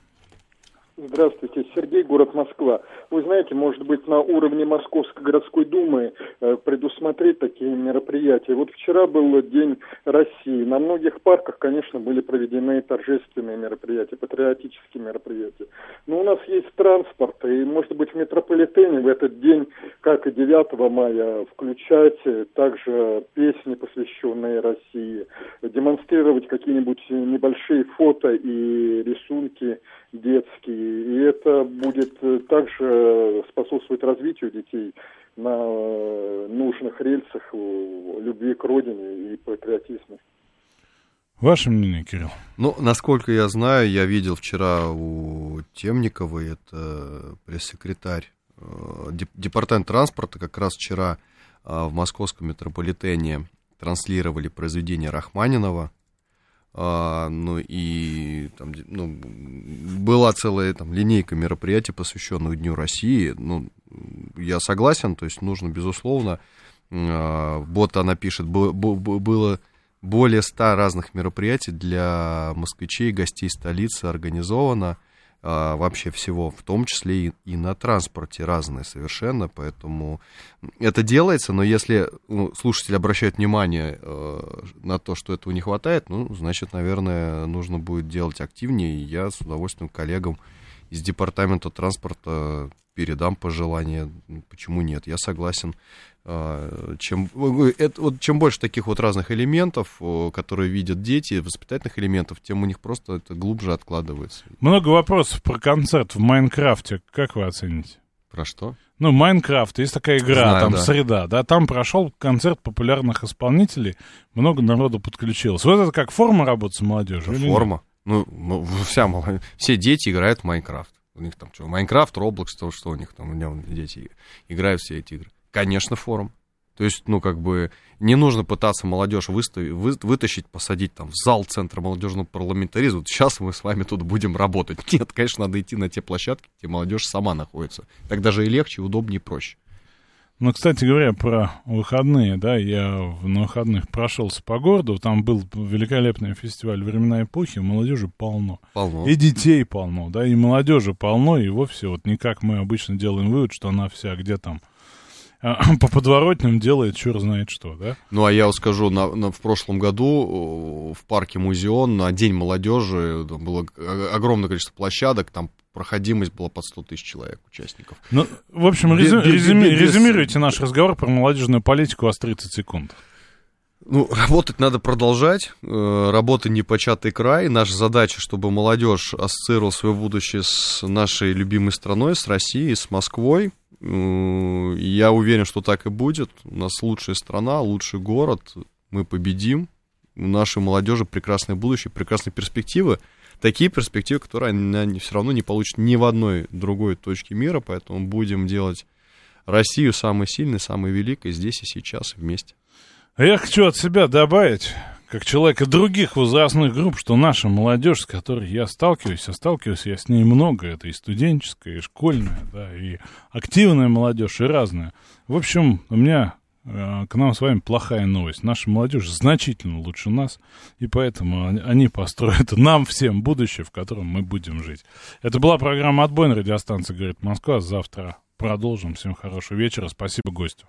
Здравствуйте, Сергей, город Москва. Вы знаете, может быть, на уровне Московской городской думы э, предусмотреть такие мероприятия. Вот вчера был День России. На многих парках, конечно, были проведены торжественные мероприятия, патриотические мероприятия. Но у нас есть транспорт, и, может быть, в метрополитене в этот день, как и 9 мая, включать также песни, посвященные России, демонстрировать какие-нибудь небольшие фото и рисунки детские. И это будет также способствовать развитию детей на э, нужных рельсах э, любви к родине и патриотизма. Ваше мнение, Кирилл? Ну, насколько я знаю, я видел вчера у Темниковой, это пресс-секретарь э, деп- департамент транспорта, как раз вчера э, в московском метрополитене транслировали произведение Рахманинова. А, ну и там, ну, была целая там, линейка мероприятий, посвященных Дню России. Ну, я согласен, то есть нужно, безусловно, а, вот она пишет, «Бу- бу- бу- было более ста разных мероприятий для москвичей, гостей столицы организовано а, вообще всего, в том числе и, и на транспорте разные совершенно, поэтому это делается, но если ну, слушатели обращают внимание э, на то, что этого не хватает, ну, значит, наверное, нужно будет делать активнее, и я с удовольствием коллегам из департамента транспорта передам пожелания, почему нет, я согласен. А, Чем, это, вот, чем больше таких вот разных элементов, которые видят дети, воспитательных элементов, тем у них просто это глубже откладывается. Много вопросов про концерт в Майнкрафте. Как вы оцените? Про что? Ну, Minecraft, есть такая игра, Знаю, там да. среда, да, там прошел концерт популярных исполнителей, много народу подключилось. Вот это как форма работы с молодежью? Форма. Ну, ну, вся, (laughs) все дети играют в Minecraft. У них там что, Minecraft, Roblox, то, что у них там, у меня дети играют все эти игры. Конечно, форма. То есть, ну, как бы, не нужно пытаться молодежь выставить, вы, вытащить, посадить там в зал Центра молодежного парламентаризма. Вот сейчас мы с вами тут будем работать. Нет, конечно, надо идти на те площадки, где молодежь сама находится. Так даже и легче, и удобнее, и проще. Ну, кстати говоря, про выходные, да, я на выходных прошелся по городу, там был великолепный фестиваль «Времена эпохи», молодежи полно. Полно. И детей полно, да, и молодежи полно, и вовсе вот не как мы обычно делаем вывод, что она вся где там (laughs) по подворотням делает черт знает что, да? Ну, а я вот скажу, на, на, в прошлом году в парке Музеон на День молодежи было огромное количество площадок, там проходимость была под 100 тысяч человек, участников. Ну, в общем, резю, без, резюми, без, резюмируйте наш разговор про молодежную политику, у вас 30 секунд. Ну, работать надо продолжать. Э, работа непочатый край. Наша задача, чтобы молодежь ассоциировала свое будущее с нашей любимой страной, с Россией, с Москвой. Я уверен, что так и будет. У нас лучшая страна, лучший город. Мы победим. У нашей молодежи прекрасное будущее, прекрасные перспективы такие перспективы, которые они все равно не получат ни в одной другой точке мира, поэтому будем делать Россию самой сильной, самой великой здесь и сейчас вместе. А я хочу от себя добавить, как человека других возрастных групп, что наша молодежь, с которой я сталкиваюсь, а сталкиваюсь я с ней много, это и студенческая, и школьная, да, и активная молодежь, и разная. В общем, у меня Э, к нам с вами плохая новость. Наша молодежь значительно лучше нас, и поэтому они построят (laughs) нам всем будущее, в котором мы будем жить. Это была программа «Отбой» на радиостанции «Говорит Москва». Завтра продолжим. Всем хорошего вечера. Спасибо гостю.